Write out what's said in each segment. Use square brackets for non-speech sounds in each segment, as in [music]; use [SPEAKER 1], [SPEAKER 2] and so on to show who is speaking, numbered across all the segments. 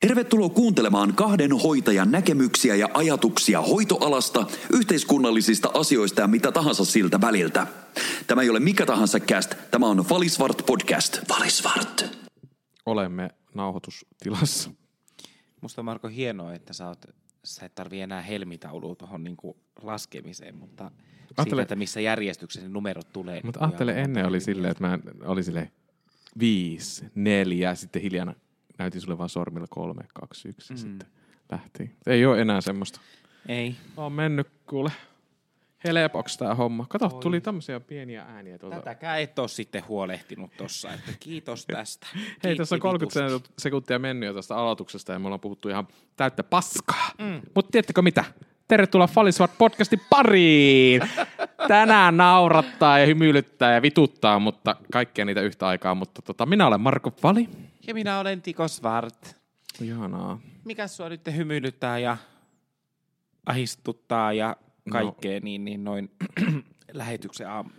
[SPEAKER 1] Tervetuloa kuuntelemaan kahden hoitajan näkemyksiä ja ajatuksia hoitoalasta, yhteiskunnallisista asioista ja mitä tahansa siltä väliltä. Tämä ei ole mikä tahansa cast, tämä on Valisvart podcast. Valisvart.
[SPEAKER 2] olemme nauhoitustilassa.
[SPEAKER 3] Musta on Marko hienoa, että sä, oot, sä et tarvi enää helmitaulua tuohon niinku laskemiseen, mutta
[SPEAKER 2] Ajattele-
[SPEAKER 3] siitä, että missä järjestyksessä ne numerot tulee.
[SPEAKER 2] Mutta
[SPEAKER 3] niin
[SPEAKER 2] ajattele, ennen oli silleen, että mä oli silleen viisi, neljä, sitten hiljana näytin sulle vaan sormilla kolme, kaksi, yksi, mm. sitten lähti. Ei ole enää semmoista.
[SPEAKER 3] Ei.
[SPEAKER 2] On mennyt kuule helpoksi tää homma. Kato, tuli tämmöisiä pieniä ääniä tuolta.
[SPEAKER 3] Tätäkään et ole sitten huolehtinut tossa, että kiitos tästä. [laughs]
[SPEAKER 2] Hei, tässä on
[SPEAKER 3] Kiitti
[SPEAKER 2] 30
[SPEAKER 3] vitusti.
[SPEAKER 2] sekuntia mennyt jo tästä aloituksesta ja me ollaan puhuttu ihan täyttä paskaa. Mm. Mutta tiedättekö mitä? Tervetuloa Falisvart podcastin pariin! [laughs] Tänään naurattaa ja hymyilyttää ja vituttaa, mutta kaikkia niitä yhtä aikaa. Mutta tota, minä olen Marko Vali.
[SPEAKER 3] Ja minä olen Tiko Svart.
[SPEAKER 2] Ihanaa.
[SPEAKER 3] Mikä sua nyt hymyilyttää ja ahistuttaa ja kaikkea, no. niin, niin noin [clears throat] lähetyksen aam,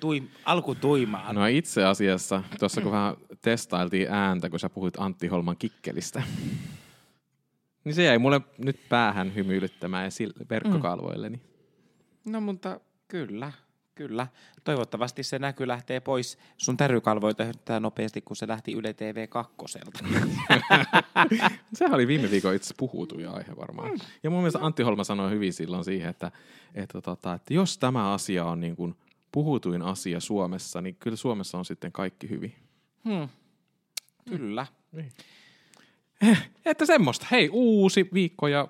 [SPEAKER 3] tui, alkutuimaan.
[SPEAKER 2] No itse asiassa, tuossa kun vähän testailtiin ääntä, kun sä puhuit Antti Holman kikkelistä, niin se jäi mulle nyt päähän hymyilyttämään ja verkkokalvoilleni.
[SPEAKER 3] No mutta kyllä, kyllä. Toivottavasti se näky lähtee pois sun tärykalvoita yhtä nopeasti, kun se lähti Yle TV 2. [laughs]
[SPEAKER 2] Sehän oli viime viikon itse puhutuja aihe varmaan. Ja mun mielestä Antti Holma sanoi hyvin silloin siihen, että, että, tota, että jos tämä asia on niin kuin puhutuin asia Suomessa, niin kyllä Suomessa on sitten kaikki hyvin.
[SPEAKER 3] hmm. Kyllä.
[SPEAKER 2] Että semmoista. Hei, uusi viikko ja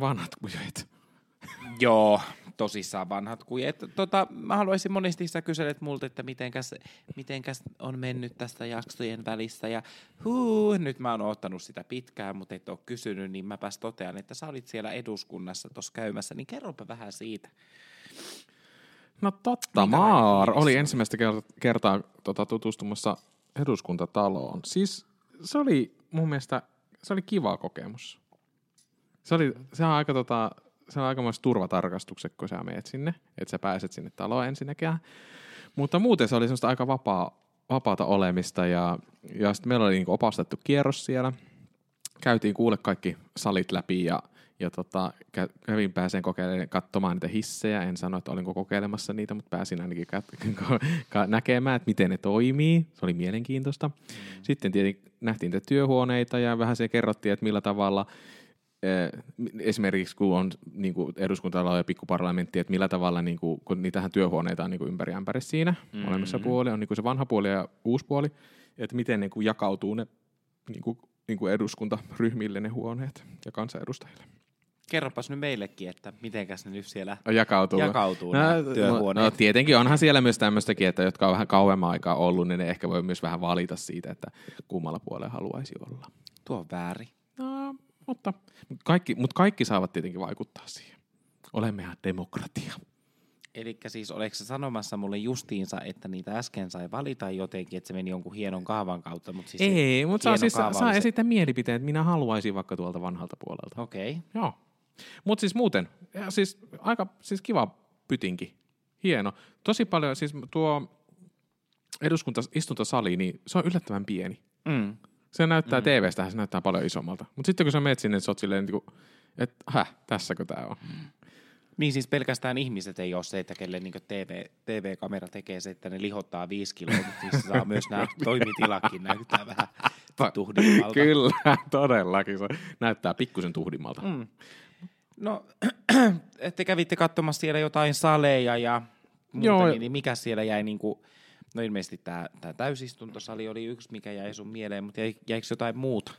[SPEAKER 2] vanhat kujet.
[SPEAKER 3] Joo, tosissaan vanhat kujet. Tota, mä haluaisin monesti sä kyselet multa, että mitenkäs, mitenkäs on mennyt tästä jaksojen välissä. Ja huu, nyt mä oon ottanut sitä pitkään, mutta et ole kysynyt, niin mäpäs totean, että sä olit siellä eduskunnassa tuossa käymässä, niin kerropa vähän siitä.
[SPEAKER 2] No totta, Maar oli ensimmäistä kertaa, kertaa tota, tutustumassa eduskuntataloon. Siis se oli mun mielestä, se oli kiva kokemus. Se, oli, se on aika tota, se on aikamoiset turvatarkastukset, kun sä meet sinne, että sä pääset sinne taloon ensinnäkään. Mutta muuten se oli semmoista aika vapaa, vapaata olemista ja, ja sitten meillä oli niinku opastettu kierros siellä. Käytiin kuule kaikki salit läpi ja, ja tota, kä- kävin pääseen kokeilemaan, katsomaan niitä hissejä. En sano, että olinko kokeilemassa niitä, mutta pääsin ainakin kat- [laughs] ka- näkemään, että miten ne toimii. Se oli mielenkiintoista. Sitten tietenkin nähtiin niitä työhuoneita ja vähän se kerrottiin, että millä tavalla esimerkiksi kun on niin kuin eduskuntatalo ja pikkuparlamentti, että millä tavalla, niin kuin, kun niitähän työhuoneita on niin kuin ympäri ämpäri siinä, mm-hmm. molemmissa puoli, on niin kuin se vanha puoli ja uusi puoli, että miten ne kuin jakautuu ne niin kuin, niin kuin eduskuntaryhmille ne huoneet ja kansanedustajille.
[SPEAKER 3] Kerropas nyt meillekin, että mitenkäs ne nyt siellä
[SPEAKER 2] Jakautuu.
[SPEAKER 3] jakautuu nämä
[SPEAKER 2] no,
[SPEAKER 3] työhuoneet.
[SPEAKER 2] no, tietenkin onhan siellä myös tämmöistäkin, että jotka on vähän kauemman aikaa ollut, niin ne ehkä voi myös vähän valita siitä, että kummalla puolella haluaisi olla.
[SPEAKER 3] Tuo on väärin.
[SPEAKER 2] Mutta kaikki, mutta kaikki saavat tietenkin vaikuttaa siihen. Olemmehan demokratia.
[SPEAKER 3] Eli siis oletko sä sanomassa mulle justiinsa, että niitä äsken sai valita jotenkin, että se meni jonkun hienon kaavan kautta, mutta siis
[SPEAKER 2] Ei, mutta saa, siis, saa
[SPEAKER 3] se-
[SPEAKER 2] esittää mielipiteen, että minä haluaisin vaikka tuolta vanhalta puolelta.
[SPEAKER 3] Okei. Okay.
[SPEAKER 2] Joo. Mutta siis muuten, ja siis aika siis kiva pytinki. Hieno. Tosi paljon, siis tuo eduskunta-istuntosali, niin se on yllättävän pieni.
[SPEAKER 3] Mm.
[SPEAKER 2] Se näyttää mm. TV-stä, se näyttää paljon isommalta. Mutta sitten kun sä menet sinne, sä oot silleen, niin että häh, tässäkö tää on?
[SPEAKER 3] Niin siis pelkästään ihmiset ei ole se, että kelle niin TV, TV-kamera tekee se, että ne lihottaa viisi kiloa, mutta niissä saa myös nämä [laughs] toimitilakin näyttää vähän tuhdimmalta.
[SPEAKER 2] Kyllä, todellakin. Se näyttää pikkusen tuhdimmalta.
[SPEAKER 3] Mm. No, [clears throat] te kävitte katsomassa siellä jotain saleja ja muuta,
[SPEAKER 2] Joo.
[SPEAKER 3] niin, niin mikä siellä jäi niin kuin, no ilmeisesti tämä, täysistuntosali oli yksi, mikä jäi sun mieleen, mutta jäi, jäikö jotain muuta?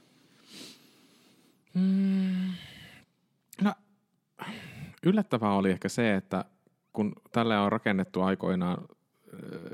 [SPEAKER 2] No, yllättävää oli ehkä se, että kun tälle on rakennettu aikoinaan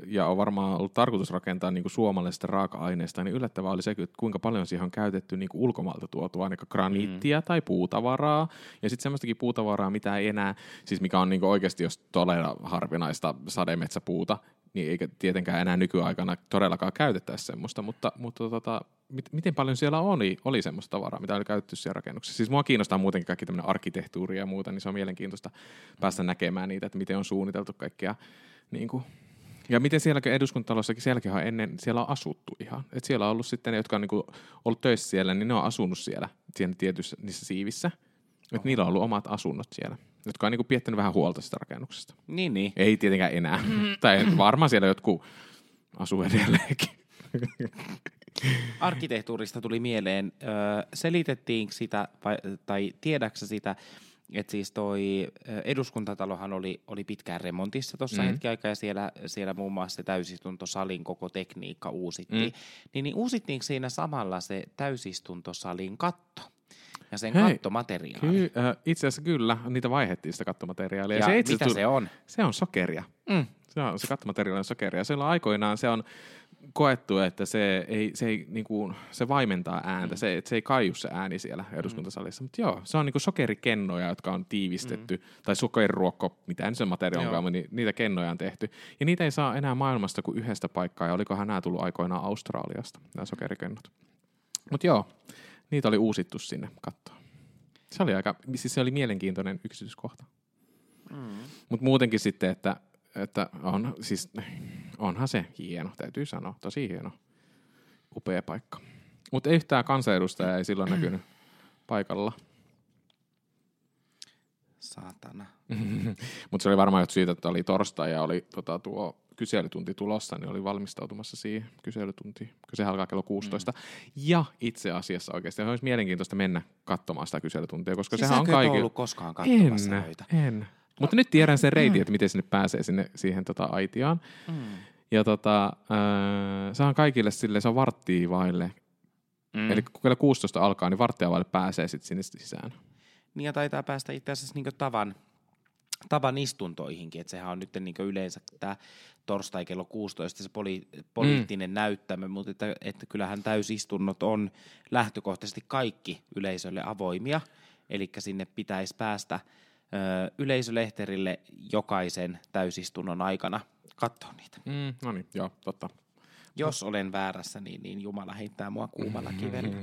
[SPEAKER 2] ja on varmaan ollut tarkoitus rakentaa niin kuin suomalaisesta raaka-aineesta, niin yllättävää oli se, että kuinka paljon siihen on käytetty niin kuin ulkomailta tuotua ainakaan graniittia mm. tai puutavaraa. Ja sitten semmoistakin puutavaraa, mitä ei enää, siis mikä on niin kuin oikeasti jos todella harvinaista sademetsäpuuta, niin eikä tietenkään enää nykyaikana todellakaan käytettäisi semmoista, mutta, mutta tota, mit, miten paljon siellä oli, oli semmoista tavaraa, mitä oli käytetty siellä rakennuksessa. Siis mua kiinnostaa muutenkin kaikki tämmöinen arkkitehtuuri ja muuta, niin se on mielenkiintoista päästä näkemään niitä, että miten on suunniteltu kaikkea niin kuin, Ja miten sielläkin eduskuntatalossakin, sielläkin on ennen, siellä on asuttu ihan. Et siellä on ollut sitten ne, jotka on niinku ollut töissä siellä, niin ne on asunut siellä, siinä tietyissä niissä siivissä. Että niillä on ollut omat asunnot siellä, jotka on niinku piettänyt vähän huolta sitä rakennuksesta.
[SPEAKER 3] Niin, niin.
[SPEAKER 2] Ei tietenkään enää. tai varmaan siellä jotkut asuu edelleenkin.
[SPEAKER 3] Arkkitehtuurista tuli mieleen, ö, selitettiinkö sitä, vai, tai tiedäksä sitä, että siis toi eduskuntatalohan oli, oli pitkään remontissa tuossa
[SPEAKER 2] Mm.
[SPEAKER 3] mm. hetki aikaa, ja siellä, siellä muun muassa se täysistuntosalin koko tekniikka uusittiin.
[SPEAKER 2] Mm.
[SPEAKER 3] Mm. Niin, niin uusittiinko siinä samalla se täysistuntosalin katto ja sen
[SPEAKER 2] Hei,
[SPEAKER 3] kattomateriaali?
[SPEAKER 2] Ky- äh, itse asiassa kyllä, niitä vaihettiin sitä kattomateriaalia.
[SPEAKER 3] Ja,
[SPEAKER 2] se itse
[SPEAKER 3] mitä
[SPEAKER 2] asiassa
[SPEAKER 3] se on?
[SPEAKER 2] Se on sokeria.
[SPEAKER 3] Mm.
[SPEAKER 2] Se, on, se kattomateriaali on sokeria. Siellä aikoinaan se on koettu, että se, ei, se, ei, niinku, se vaimentaa ääntä, mm. se, että se ei kaiju se ääni siellä eduskuntasalissa. Mutta joo, se on niinku sokerikennoja, jotka on tiivistetty, mm. tai sokeriruokko, mitä se materiaali onkaan, niin niitä kennoja on tehty. Ja niitä ei saa enää maailmasta kuin yhdestä paikkaa, ja olikohan nämä tullut aikoinaan Australiasta, nämä sokerikennot. Mutta joo, niitä oli uusittu sinne kattoon. Se oli aika, siis se oli mielenkiintoinen yksityiskohta.
[SPEAKER 3] Mm.
[SPEAKER 2] Mutta muutenkin sitten, että, että on, siis, onhan se hieno, täytyy sanoa, tosi hieno, upea paikka. Mutta yhtään kansanedustajaa ei silloin näkynyt paikalla.
[SPEAKER 3] Saatana. [laughs]
[SPEAKER 2] Mutta se oli varmaan jo siitä, että oli torstai ja oli tota, tuo kyselytunti tulossa, niin oli valmistautumassa siihen kyselytuntiin, kun se alkaa kello 16. Mm. Ja itse asiassa oikeasti olisi mielenkiintoista mennä katsomaan sitä kyselytuntia, koska
[SPEAKER 3] Siis
[SPEAKER 2] sehän on kaikilla...
[SPEAKER 3] ollut koskaan katsomassa
[SPEAKER 2] En, en. Mutta nyt tiedän sen reitin, että miten sinne pääsee sinne, siihen tota aitioon.
[SPEAKER 3] Mm.
[SPEAKER 2] Ja tota, äh, se on kaikille sille, se on varttia vaille.
[SPEAKER 3] Mm.
[SPEAKER 2] Mm. Eli kun kello 16 alkaa, niin varttia vaille pääsee sitten sinne sisään.
[SPEAKER 3] Niin ja taitaa päästä itse asiassa niin tavan, tavan istuntoihinkin, että sehän on nyt niin yleensä tämä torstai kello 16 se poli, poliittinen mm. näyttämö, mutta että, että kyllähän täysistunnot on lähtökohtaisesti kaikki yleisölle avoimia, eli sinne pitäisi päästä yleisölehterille jokaisen täysistunnon aikana katsoa niitä.
[SPEAKER 2] Mm, no niin, joo, totta.
[SPEAKER 3] Jos olen väärässä, niin, niin Jumala heittää mua kuumalla kivellä.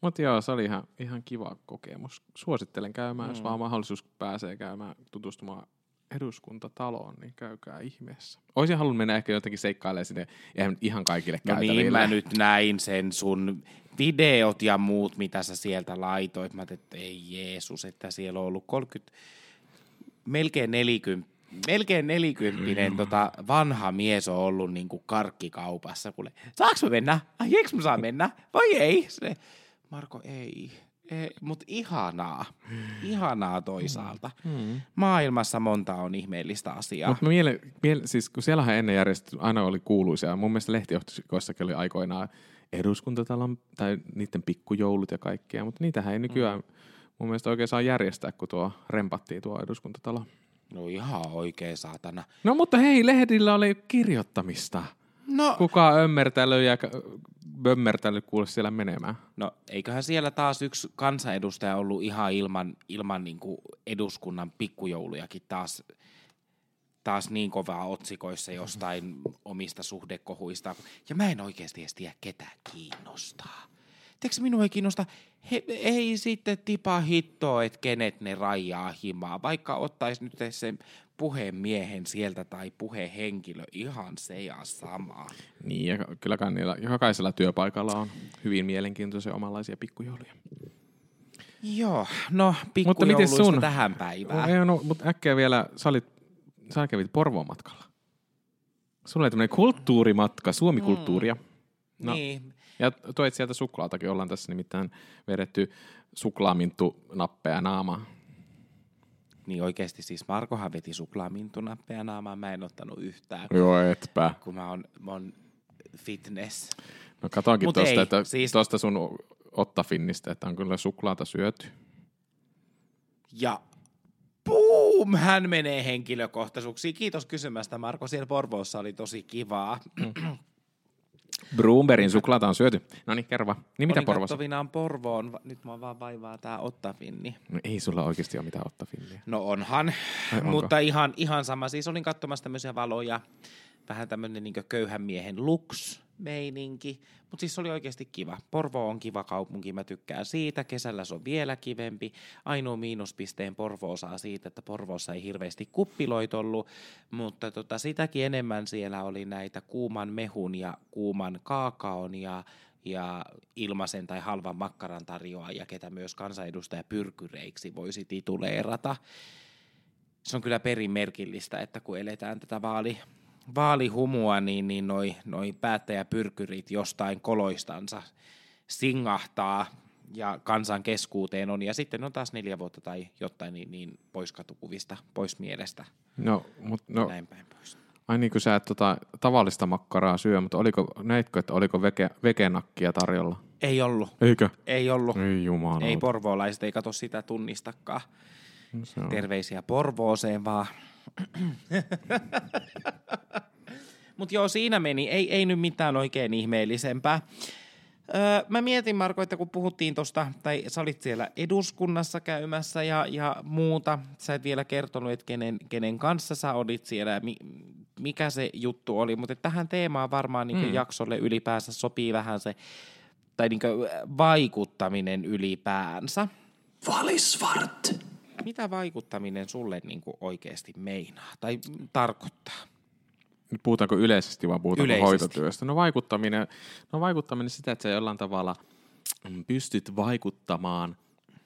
[SPEAKER 2] Mutta joo, se oli ihan, ihan kiva kokemus. Suosittelen käymään, mm. jos vaan mahdollisuus pääsee käymään tutustumaan eduskuntataloon, niin käykää ihmeessä. Olisin halunnut mennä ehkä jotenkin seikkailemaan sinne eihän ihan kaikille
[SPEAKER 3] No niin, mä nyt näin sen sun videot ja muut, mitä sä sieltä laitoit. Mä ajattelin, että ei Jeesus, että siellä on ollut 30, melkein 40, melkein nelikymppinen tota, vanha mies on ollut niin kuin karkkikaupassa. Kuule, saaks mä mennä? Ai, eikö mä saa mennä? Vai ei? Se, Marko, ei. Ei Mutta ihanaa. Ihanaa toisaalta.
[SPEAKER 2] Mm.
[SPEAKER 3] Maailmassa monta on ihmeellistä asiaa.
[SPEAKER 2] Mutta miele, miele, siis kun siellähän ennen järjestetty, aina oli kuuluisia. Mun mielestä lehtiotsikoissakin oli aikoinaan eduskuntatalon tai niiden pikkujoulut ja kaikkea, mutta niitähän ei nykyään mm. mun mielestä oikein saa järjestää, kun tuo rempattiin tuo eduskuntatalo.
[SPEAKER 3] No ihan oikein saatana.
[SPEAKER 2] No mutta hei, lehdillä oli kirjoittamista.
[SPEAKER 3] No,
[SPEAKER 2] Kuka ömmertänyt ja bömmertänyt kuule siellä menemään?
[SPEAKER 3] No eiköhän siellä taas yksi kansanedustaja ollut ihan ilman, ilman niin kuin eduskunnan pikkujoulujakin taas, taas niin kovaa otsikoissa jostain omista suhdekohuista. Ja mä en oikeasti edes tiedä, ketä kiinnostaa. Tiedätkö, minua ei kiinnosta, he, ei sitten tipa hittoa, että kenet ne rajaa himaa, vaikka ottaisi nyt sen puhemiehen sieltä tai puhehenkilö, ihan se ja sama.
[SPEAKER 2] Niin, ja kyllä kai niillä, jokaisella työpaikalla on hyvin mielenkiintoisia omanlaisia pikkujouluja.
[SPEAKER 3] Joo, no pikkujouluista
[SPEAKER 2] sun?
[SPEAKER 3] tähän päivään.
[SPEAKER 2] Ei, no, mutta äkkiä vielä, sä, olit, sä kävit Porvoon matkalla. Sulla oli tämmöinen kulttuurimatka, Suomi-kulttuuria. No.
[SPEAKER 3] Niin,
[SPEAKER 2] Ja toit sieltä suklaatakin, ollaan tässä nimittäin vedetty suklaaminttu nappeja naamaan.
[SPEAKER 3] Niin oikeasti siis Markohan veti suklaamintunappeja naamaan, mä en ottanut yhtään,
[SPEAKER 2] Joo, etpä.
[SPEAKER 3] kun mä oon, mä oon fitness.
[SPEAKER 2] No katoinkin
[SPEAKER 3] Mut
[SPEAKER 2] tuosta,
[SPEAKER 3] ei,
[SPEAKER 2] että
[SPEAKER 3] siis-
[SPEAKER 2] tuosta sun ottafinnistä, että on kyllä suklaata syöty.
[SPEAKER 3] Ja boom, hän menee henkilökohtaisuuksiin. Kiitos kysymästä Marko, siellä Porvoossa oli tosi kivaa.
[SPEAKER 2] Broomberin suklaata on syöty. No niin, kerro vaan. Niin mitä
[SPEAKER 3] Olin
[SPEAKER 2] Porvossa?
[SPEAKER 3] kattovinaan Porvoon, nyt mua vaan vaivaa tää ottafinni.
[SPEAKER 2] No ei sulla oikeasti ole mitään ottafinniä.
[SPEAKER 3] No onhan,
[SPEAKER 2] Ai
[SPEAKER 3] mutta ihan, ihan sama. Siis olin katsomassa tämmöisiä valoja, vähän tämmöinen niin köyhän miehen lux, meininki. Mutta siis se oli oikeasti kiva. Porvo on kiva kaupunki, mä tykkään siitä. Kesällä se on vielä kivempi. Ainoa miinuspisteen Porvo saa siitä, että Porvoossa ei hirveästi kuppiloit ollut, mutta tota, sitäkin enemmän siellä oli näitä kuuman mehun ja kuuman kaakaon ja ja ilmaisen tai halvan makkaran tarjoajia, ketä myös kansanedustaja pyrkyreiksi voisi tituleerata. Se on kyllä perimerkillistä, että kun eletään tätä vaali, vaalihumua, niin, niin noi, noi päättäjäpyrkyrit jostain koloistansa singahtaa ja kansan keskuuteen on, ja sitten on taas neljä vuotta tai jotain niin, niin pois katukuvista, pois mielestä.
[SPEAKER 2] No, mut, no,
[SPEAKER 3] Näin päin pois.
[SPEAKER 2] ai niin kuin sä et tota, tavallista makkaraa syö, mutta oliko, näitkö, että oliko veke, vekenakkia tarjolla?
[SPEAKER 3] Ei ollut.
[SPEAKER 2] Eikö?
[SPEAKER 3] Ei ollut.
[SPEAKER 2] Ei jumala.
[SPEAKER 3] Ei porvoolaiset, ei kato sitä tunnistakaan.
[SPEAKER 2] No.
[SPEAKER 3] Terveisiä Porvooseen vaan. Mutta joo, siinä meni. Ei, ei nyt mitään oikein ihmeellisempää. Öö, mä mietin, Marko, että kun puhuttiin tuosta, tai sä olit siellä eduskunnassa käymässä ja, ja muuta, sä et vielä kertonut, että kenen, kenen kanssa sä olit siellä ja mi, mikä se juttu oli, mutta tähän teemaan varmaan niin mm. jaksolle ylipäänsä sopii vähän se, tai niin vaikuttaminen ylipäänsä.
[SPEAKER 1] Valisvart.
[SPEAKER 3] Mitä vaikuttaminen sulle niin oikeasti meinaa tai tarkoittaa?
[SPEAKER 2] Nyt puhutaanko yleisesti vai puhutaanko
[SPEAKER 3] Yleisesti.
[SPEAKER 2] hoitotyöstä? No vaikuttaminen, no vaikuttaminen sitä, että sä jollain tavalla mm, pystyt vaikuttamaan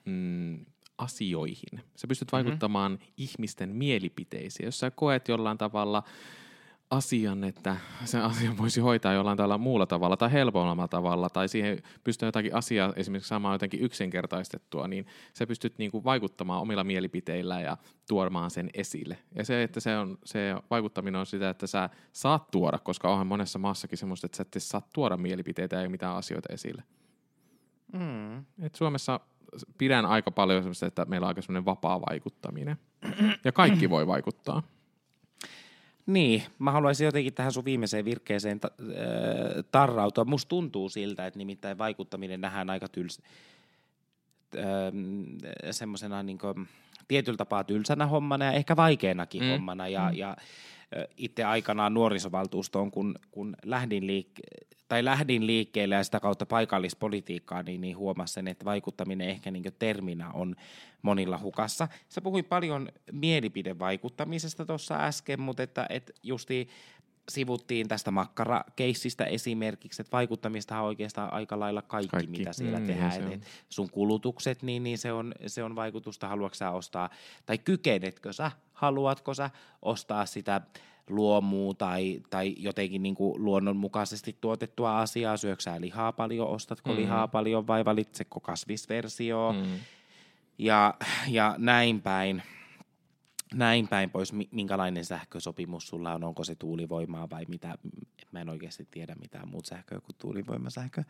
[SPEAKER 2] mm, asioihin. Sä pystyt vaikuttamaan ihmisten mielipiteisiin. Jos sä koet jollain tavalla asian, että sen asian voisi hoitaa jollain tavalla muulla tavalla tai helpommalla tavalla, tai siihen pystyy jotakin asiaa esimerkiksi saamaan jotenkin yksinkertaistettua, niin sä pystyt niinku vaikuttamaan omilla mielipiteillä ja tuomaan sen esille. Ja se, että se, on, se vaikuttaminen on sitä, että sä saat tuoda, koska onhan monessa maassakin semmoista, että sä et saa tuoda mielipiteitä ja mitään asioita esille.
[SPEAKER 3] Mm.
[SPEAKER 2] Et Suomessa pidän aika paljon semmoista, että meillä on aika semmoinen vapaa vaikuttaminen. Ja kaikki voi vaikuttaa.
[SPEAKER 3] Niin, mä haluaisin jotenkin tähän sun viimeiseen virkkeeseen ta- äh, tarrautua. Musta tuntuu siltä, että nimittäin vaikuttaminen nähdään aika tyls, äh, semmoisena niin tietyllä tapaa tylsänä hommana ja ehkä vaikeenakin mm. hommana. Ja, mm. ja itse aikanaan nuorisovaltuustoon, kun, kun lähdin, liik- tai lähdin liikkeelle ja sitä kautta paikallispolitiikkaa, niin, niin huomasin, että vaikuttaminen ehkä niin terminä on monilla hukassa. Sä puhuin paljon mielipidevaikuttamisesta tuossa äsken, mutta että, että justi sivuttiin tästä makkarakeissistä esimerkiksi, että vaikuttamista on oikeastaan aika lailla kaikki,
[SPEAKER 2] Kaikki.
[SPEAKER 3] mitä siellä
[SPEAKER 2] Mm,
[SPEAKER 3] mm,
[SPEAKER 2] niin
[SPEAKER 3] tehdään. Et, et sun kulutukset, niin, niin se, on, se on vaikutusta, haluatko sä ostaa, tai kykenetkö sä, haluatko sä ostaa sitä luomua tai, tai jotenkin niin kuin luonnonmukaisesti tuotettua asiaa, syöksää lihaa paljon, ostatko
[SPEAKER 2] Mm.
[SPEAKER 3] mm. lihaa paljon vai valitseko kasvisversio
[SPEAKER 2] Mm.
[SPEAKER 3] ja, ja näin päin. Näin päin pois, Mi- minkälainen sähkösopimus sulla on, onko se tuulivoimaa vai mitä, mä en oikeasti tiedä mitään muuta sähköä kuin tuulivoimasähkö.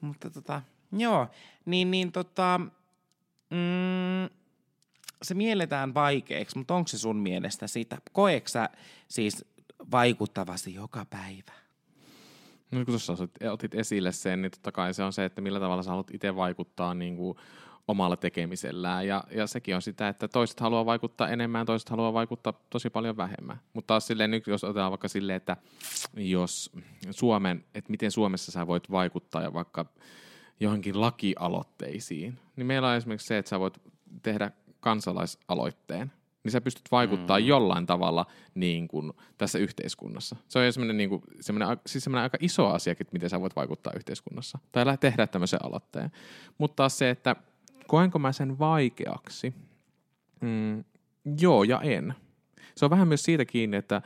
[SPEAKER 3] Mutta tota, joo, niin, niin tota, mm, se mielletään vaikeaksi, mutta onko se sun mielestä sitä? Koetko sä siis vaikuttavasi joka päivä?
[SPEAKER 2] No kun tuossa otit esille sen, niin totta kai se on se, että millä tavalla sä haluat itse vaikuttaa niin kuin omalla tekemisellään. Ja, ja sekin on sitä, että toiset haluaa vaikuttaa enemmän, toiset haluaa vaikuttaa tosi paljon vähemmän. Mutta taas silleen, jos otetaan vaikka silleen, että jos Suomen, että miten Suomessa sä voit vaikuttaa ja vaikka johonkin lakialoitteisiin, niin meillä on esimerkiksi se, että sä voit tehdä kansalaisaloitteen, niin sä pystyt vaikuttaa mm. jollain tavalla niin kuin tässä yhteiskunnassa. Se on jo semmoinen, niin kuin, semmoinen, a- siis semmoinen aika iso asiakin, että miten sä voit vaikuttaa yhteiskunnassa. Tai tehdä tämmöisen aloitteen. Mutta taas se, että koenko mä sen vaikeaksi? Mm, joo ja en. Se on vähän myös siitä kiinni, että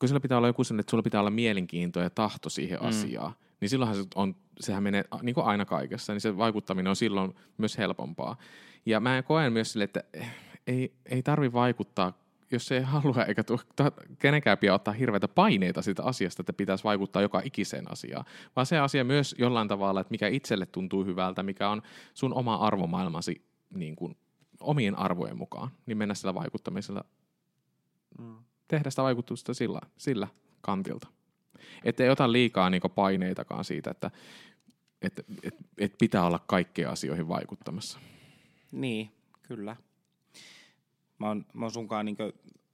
[SPEAKER 2] kun sillä pitää olla joku sellainen, että sulla pitää olla mielenkiinto ja tahto siihen mm. asiaan, niin silloinhan se on, sehän menee niin kuin aina kaikessa, niin se vaikuttaminen on silloin myös helpompaa. Ja mä koen myös sille, että ei, ei tarvi vaikuttaa, jos ei halua eikä kenenkään pidä ottaa hirveitä paineita siitä asiasta, että pitäisi vaikuttaa joka ikiseen asiaan, vaan se asia myös jollain tavalla, että mikä itselle tuntuu hyvältä, mikä on sun oma arvomaailmasi niin kuin, omien arvojen mukaan, niin mennä sillä vaikuttamisella tehdä sitä vaikutusta sillä, sillä kantilta. Että ei ota liikaa niinku paineitakaan siitä, että et, et, et pitää olla kaikkeen asioihin vaikuttamassa.
[SPEAKER 3] Niin, kyllä. Mä oon, mä oon sunkaan niin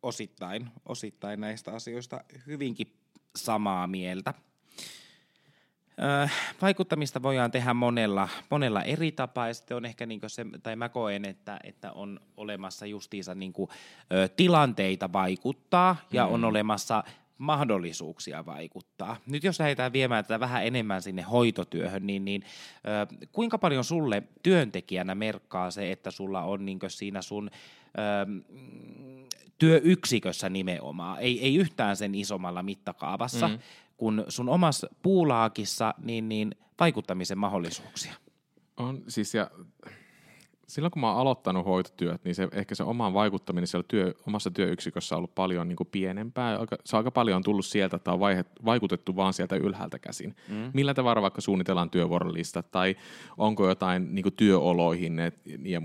[SPEAKER 3] osittain, osittain näistä asioista hyvinkin samaa mieltä. Vaikuttamista voidaan tehdä monella, monella eri tapaa ja sitten on ehkä niin se, tai mä koen, että, että on olemassa justiinsa niin kuin, ö, tilanteita vaikuttaa ja mm. on olemassa mahdollisuuksia vaikuttaa. Nyt jos lähdetään viemään tätä vähän enemmän sinne hoitotyöhön, niin, niin ö, kuinka paljon sulle työntekijänä merkkaa se, että sulla on niin siinä sun ö, työyksikössä nimenomaan, ei, ei yhtään sen isommalla mittakaavassa, mm kun sun omassa puulaakissa, niin, niin vaikuttamisen mahdollisuuksia.
[SPEAKER 2] On siis ja silloin kun mä oon aloittanut hoitotyöt, niin se, ehkä se omaan vaikuttaminen siellä työ, omassa työyksikössä on ollut paljon niin kuin pienempää. Aika, se on aika paljon tullut sieltä, että on vaihe, vaikutettu vaan sieltä ylhäältä käsin. Mm. Millä tavalla vaikka suunnitellaan työvuorolista tai onko jotain niin kuin työoloihin et, ja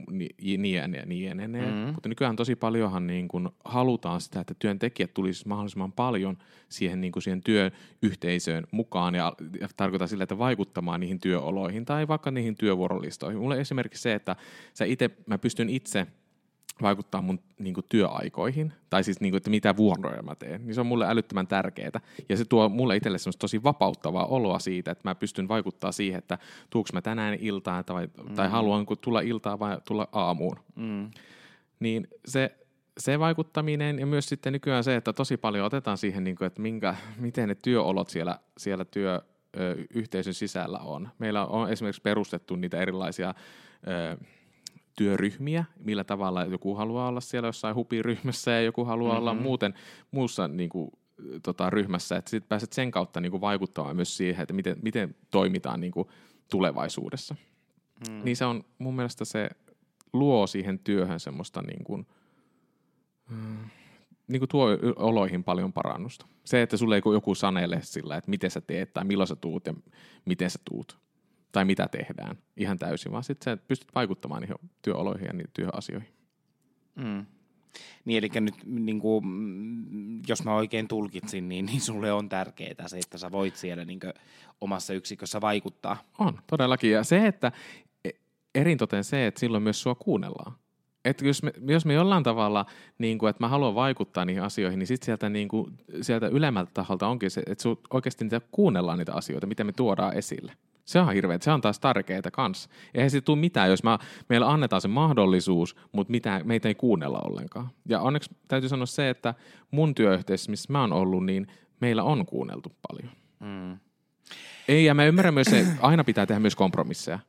[SPEAKER 2] niin ja niin niin mm. Mutta nykyään tosi paljonhan niin kuin halutaan sitä, että työntekijät tulisi mahdollisimman paljon siihen, niin kuin siihen työyhteisöön mukaan ja, ja tarkoittaa sillä, että vaikuttamaan niihin työoloihin tai vaikka niihin työvuorolistoihin. Mulle esimerkiksi se, että sä ite, mä pystyn itse vaikuttaa mun niin kuin, työaikoihin, tai siis niin kuin, että mitä vuoroja mä teen, niin se on mulle älyttömän tärkeää. Ja se tuo mulle itselle semmoista tosi vapauttavaa oloa siitä, että mä pystyn vaikuttaa siihen, että tuuks mä tänään iltaan, tai, mm. tai haluanko tulla iltaan vai tulla aamuun. Mm. Niin se, se vaikuttaminen ja myös sitten nykyään se, että tosi paljon otetaan siihen, niin kuin, että minkä, miten ne työolot siellä, siellä työyhteisön sisällä on. Meillä on esimerkiksi perustettu niitä erilaisia ö, työryhmiä, millä tavalla joku haluaa olla siellä jossain hupiryhmässä ja joku haluaa mm-hmm. olla muuten muussa niin kuin, tota, ryhmässä, että sitten pääset sen kautta niin kuin, vaikuttamaan myös siihen, että miten, miten toimitaan niin kuin, tulevaisuudessa. Mm. Niin se on mun mielestä se luo siihen työhön semmoista niin kuin, mm, niin kuin tuo oloihin paljon parannusta. Se, että sulle ei joku sanele sillä, että miten sä teet tai milloin sä tuut ja miten sä tuut tai mitä tehdään ihan täysin, vaan sitten sä pystyt vaikuttamaan niihin työoloihin ja niihin työasioihin.
[SPEAKER 3] Mm. Niin, eli nyt niin kuin, jos mä oikein tulkitsin, niin, niin sulle on tärkeää se, että sä voit siellä niin kuin, omassa yksikössä vaikuttaa.
[SPEAKER 2] On, todellakin. Ja se, että e, erintoten se, että silloin myös sua kuunnellaan. Että jos me, jos me jollain tavalla, niin kuin, että mä haluan vaikuttaa niihin asioihin, niin sitten sieltä, niin kuin, sieltä ylemmältä taholta onkin se, että oikeasti niitä kuunnellaan niitä asioita, mitä me tuodaan esille. Se on hirveä, se on taas tärkeää kanssa. Eihän siitä tule mitään, jos mä, meillä annetaan se mahdollisuus, mutta mitä, meitä ei kuunnella ollenkaan. Ja onneksi täytyy sanoa se, että mun työyhteisössä, missä mä oon ollut, niin meillä on kuunneltu paljon. Mm. Ei, ja mä ymmärrän myös, että aina pitää tehdä myös kompromisseja.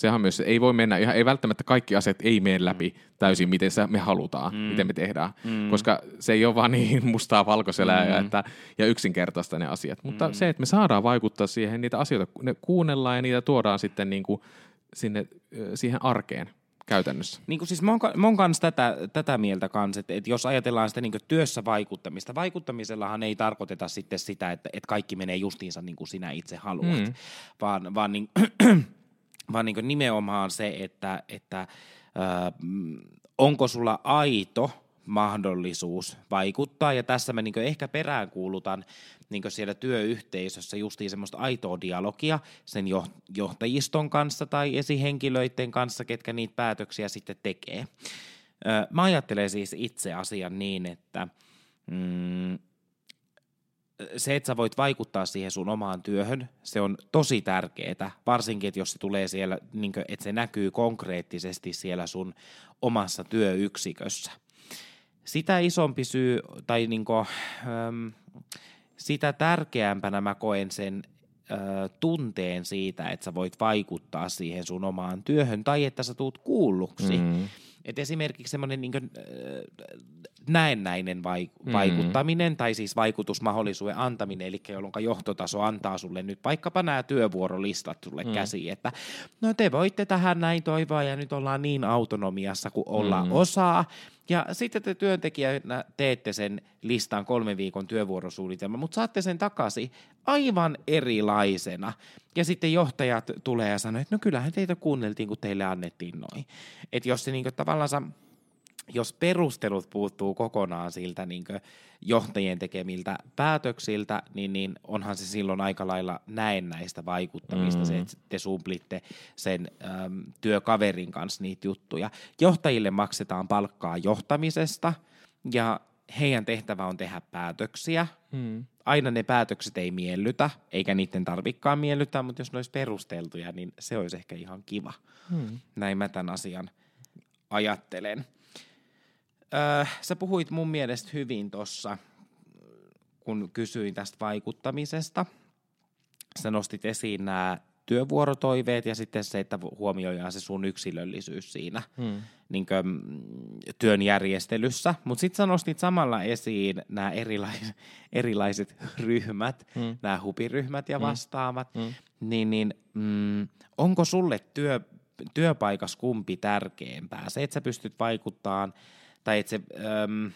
[SPEAKER 2] Sehän on myös, ei voi mennä, ihan, ei välttämättä kaikki asiat ei mene läpi täysin, miten me halutaan, mm. miten me tehdään. Mm. Koska se ei ole vaan niin [laughs] mustaa valkoisella mm. että, ja yksinkertaista ne asiat. Mutta mm. se, että me saadaan vaikuttaa siihen, niitä asioita ne kuunnellaan ja niitä tuodaan sitten niin kuin sinne, siihen arkeen käytännössä.
[SPEAKER 3] Niin kuin siis mä oon, mä oon kanssa tätä, tätä mieltä kanssa, että, että jos ajatellaan sitä niin työssä vaikuttamista, vaikuttamisellahan ei tarkoiteta sitten sitä, että, että kaikki menee justiinsa niin kuin sinä itse haluat, mm. vaan, vaan niin, vaan niin nimenomaan se, että, että äh, onko sulla aito mahdollisuus vaikuttaa, ja tässä mä niin ehkä peräänkuulutan niin siellä työyhteisössä justiin semmoista aitoa dialogia sen johtajiston kanssa tai esihenkilöiden kanssa, ketkä niitä päätöksiä sitten tekee. Mä ajattelen siis itse asian niin, että mm, se, että sä voit vaikuttaa siihen sun omaan työhön, se on tosi tärkeää, varsinkin, että jos se tulee siellä, niin kuin, että se näkyy konkreettisesti siellä sun omassa työyksikössä. Sitä isompi syy, tai niin kuin, äm, sitä tärkeämpänä mä koen sen ä, tunteen siitä, että sä voit vaikuttaa siihen sun omaan työhön, tai että sä tuut kuulluksi. Mm. Et esimerkiksi semmoinen niin kuin, näennäinen vaik- mm. vaikuttaminen tai siis vaikutusmahdollisuuden antaminen, eli jolloin johtotaso antaa sulle nyt vaikkapa nämä työvuorolistat sulle mm. käsiin, että no te voitte tähän näin toivoa ja nyt ollaan niin autonomiassa kuin ollaan mm. osaa. Ja sitten te työntekijänä teette sen listan kolmen viikon työvuorosuunnitelman, mutta saatte sen takaisin aivan erilaisena. Ja sitten johtajat tulee ja sanoo, että no kyllähän teitä kuunneltiin, kun teille annettiin noin. Että jos se niinku tavallaan jos perustelut puuttuu kokonaan siltä niin johtajien tekemiltä päätöksiltä, niin, niin onhan se silloin aika lailla näennäistä vaikuttamista, mm. se, että te sumplitte sen äm, työkaverin kanssa niitä juttuja. Johtajille maksetaan palkkaa johtamisesta, ja heidän tehtävä on tehdä päätöksiä.
[SPEAKER 2] Mm.
[SPEAKER 3] Aina ne päätökset ei miellytä, eikä niiden tarvikkaan miellytä, mutta jos ne olisi perusteltuja, niin se olisi ehkä ihan kiva.
[SPEAKER 2] Mm.
[SPEAKER 3] Näin mä tämän asian ajattelen. Öö, sä puhuit mun mielestä hyvin tuossa, kun kysyin tästä vaikuttamisesta. Sä nostit esiin nämä työvuorotoiveet ja sitten se, että huomioidaan se sun yksilöllisyys siinä
[SPEAKER 2] Mm.
[SPEAKER 3] niin kuin, mm, työn järjestelyssä. Mutta sitten sä nostit samalla esiin nämä erilaiset, [laughs] erilaiset ryhmät,
[SPEAKER 2] Mm.
[SPEAKER 3] mm. nämä hupiryhmät ja vastaavat.
[SPEAKER 2] Mm.
[SPEAKER 3] Niin, niin mm, onko sulle työ, työpaikas kumpi tärkeämpää? Se, että sä pystyt vaikuttamaan, tai että se... Öm,